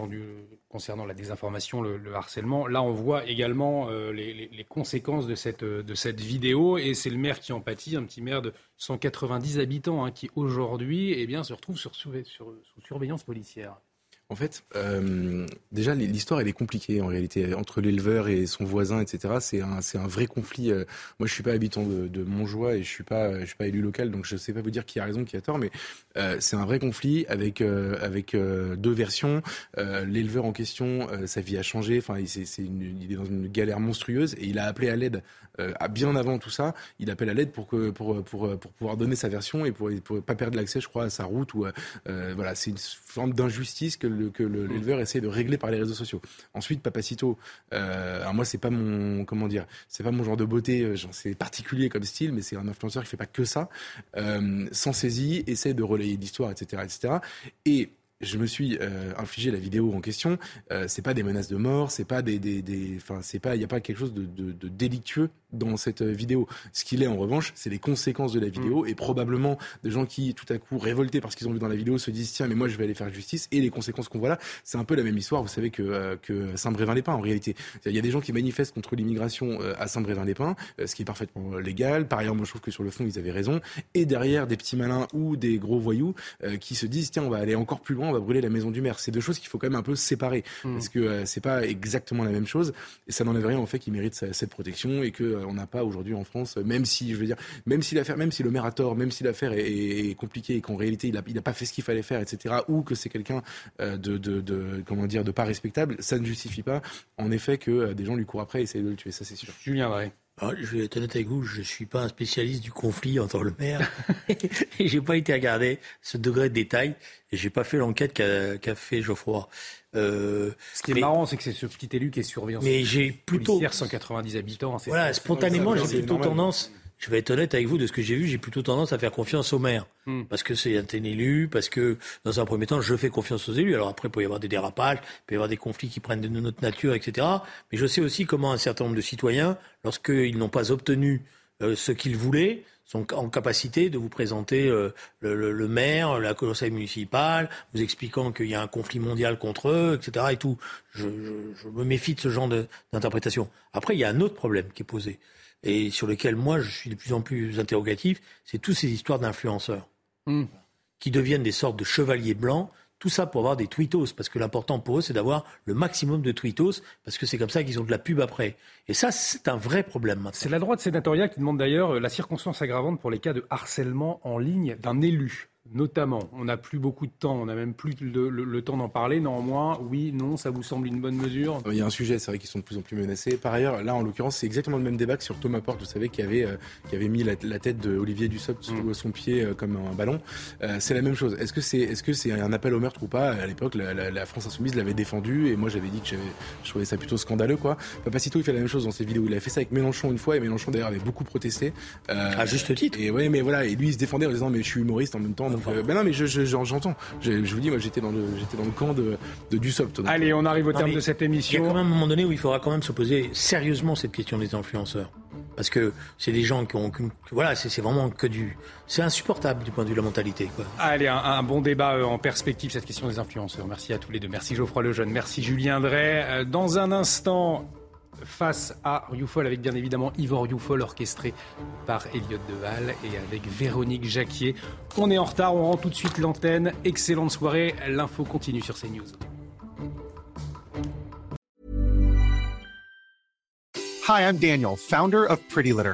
concernant la désinformation, le, harcèlement. Là, on voit également euh, les, conséquences de cette, de cette vidéo, et c'est le maire qui en pâtit, un petit maire de 190 habitants, hein, qui aujourd'hui eh se retrouve sous surveillance policière. En fait, euh, déjà, l'histoire, elle est compliquée en réalité. Entre l'éleveur et son voisin, etc., c'est un, un vrai conflit. Euh, moi, je suis pas habitant de, Montjoie et je suis pas, suis pas élu local, donc je sais pas vous dire qui a raison, qui a tort, mais euh, c'est un vrai conflit avec, avec deux versions. l'éleveur en question, sa vie a changé. Enfin, il est dans une galère monstrueuse et il a appelé à l'aide bien avant tout ça. Il appelle à l'aide pour, que, pour, pour, pour pouvoir donner sa version et pour, pour pas perdre l'accès, je crois, à sa route. Ou, voilà, c'est une forme d'injustice que le que mm. l'éleveur essaie de régler par les réseaux sociaux. Ensuite, Papacito, euh, alors moi c'est pas mon comment dire, c'est pas mon genre de beauté, euh, c'est particulier comme style, mais c'est un influenceur qui fait pas que ça. Euh, sans saisie, essaie de relayer l'histoire, etc., etc. Et je me suis euh, infligé la vidéo en question. Euh, c'est pas des menaces de mort, c'est pas des, des, c'est pas, il n'y a pas quelque chose de, de, de, délictueux dans cette euh, vidéo. Ce qu'il est en revanche, c'est les conséquences de la vidéo mm. et probablement des gens qui tout à coup révoltés parce qu'ils ont vu dans la vidéo se disent tiens mais moi je vais aller faire justice et les conséquences qu'on voit là, c'est un peu la même histoire. Vous savez que euh, que Saint-Brévin-les-Pins en réalité, il y a des gens qui manifestent contre l'immigration à Saint-Brévin-les-Pins, ce qui est parfaitement légal. Par ailleurs, moi je trouve que sur le fond ils avaient raison. Et derrière des petits malins ou des gros voyous qui se disent tiens on va aller encore plus loin on va brûler la maison du maire. C'est deux choses qu'il faut quand même un peu séparer hmm. parce que euh, c'est pas exactement la même chose et ça n'enlève rien au fait qu'il mérite cette protection et que euh, on n'a pas aujourd'hui en France, même si je veux dire, même si l'affaire, même si le maire a tort, même si l'affaire est, compliquée et qu'en réalité il a, il a pas fait ce qu'il fallait faire, etc. Ou que c'est quelqu'un euh, de, de, comment dire de pas respectable, ça ne justifie pas en effet que des gens lui courent après et essayent de le tuer. Ça c'est sûr. Julien Drey. Alors, je vais être honnête avec vous, je ne suis pas un spécialiste du conflit entre le maire et j'ai pas été regarder ce degré de détail et j'ai pas fait l'enquête qu'a fait Geoffroy. Euh, ce qui est marrant, c'est que c'est ce petit élu qui est surveillant. Mais j'ai plutôt 190 habitants. Voilà, spontanément, j'ai plutôt tendance je vais être honnête avec vous, de ce que j'ai vu, j'ai plutôt tendance à faire confiance aux maires. Hmm. Parce que c'est un élu, parce que dans un premier temps, je fais confiance aux élus. Alors après, il peut y avoir des dérapages, il peut y avoir des conflits qui prennent de notre nature, etc. Mais je sais aussi comment un certain nombre de citoyens, lorsqu'ils n'ont pas obtenu euh, ce qu'ils voulaient, sont en capacité de vous présenter euh, le, maire, la conseil municipal, vous expliquant qu'il y a un conflit mondial contre eux, etc. Et tout. Je, je me méfie de ce genre d'interprétation. Après, il y a un autre problème qui est posé et sur lequel moi je suis de plus en plus interrogatif, c'est toutes ces histoires d'influenceurs hmm. qui deviennent des sortes de chevaliers blancs. Tout ça pour avoir des tweetos, parce que l'important pour eux, c'est d'avoir le maximum de tweetos, parce que c'est comme ça qu'ils ont de la pub après. Et ça, c'est un vrai problème C'est la droite sénatoriale qui demande d'ailleurs la circonstance aggravante pour les cas de harcèlement en ligne d'un élu notamment. On n'a plus beaucoup de temps, on n'a même plus le, temps d'en parler. Néanmoins, oui, non, ça vous semble une bonne mesure? Il y a un sujet, c'est vrai qu'ils sont de plus en plus menacés. Par ailleurs, là, en l'occurrence, c'est exactement le même débat que sur Thomas Porte, vous savez, qui avait, euh, qui avait mis la, tête d'Olivier Dussopt sous mm. son pied euh, comme un ballon. Euh, c'est la même chose. Est-ce que c'est est -ce c'est un appel au meurtre ou pas? À l'époque, la, France Insoumise l'avait défendu et moi, j'avais dit que je trouvais ça plutôt scandaleux. quoi. Papacito, il fait la même chose dans ses vidéos. Il a fait ça avec Mélenchon une fois et Mélenchon, d'ailleurs, avait beaucoup protesté. à juste titre. Et ouais, mais voilà, et lui, il se défendait en disant, mais je suis humoriste en même temps. Euh, ben non, mais j'entends. Je, je, vous dis, moi, j'étais dans le, j'étais dans le camp de, de Dussopt. Allez, on arrive au terme de cette émission. Il y a quand même un moment donné où il faudra quand même se poser sérieusement cette question des influenceurs. Parce que c'est des gens qui ont, voilà, c'est vraiment que du, c'est insupportable du point de vue de la mentalité. Quoi. Allez, un, bon débat euh, en perspective cette question des influenceurs. Merci à tous les deux. Merci Geoffroy Lejeune. Merci Julien Drey. Euh, dans un instant, face à Rioufol, avec bien évidemment Yvon Rioufol, orchestré par Elliot Deval et avec Véronique Jacquier. On est en retard, on rend tout de suite l'antenne. Excellente soirée, l'info continue sur CNews. Hi, I'm Daniel, founder of Pretty Litter.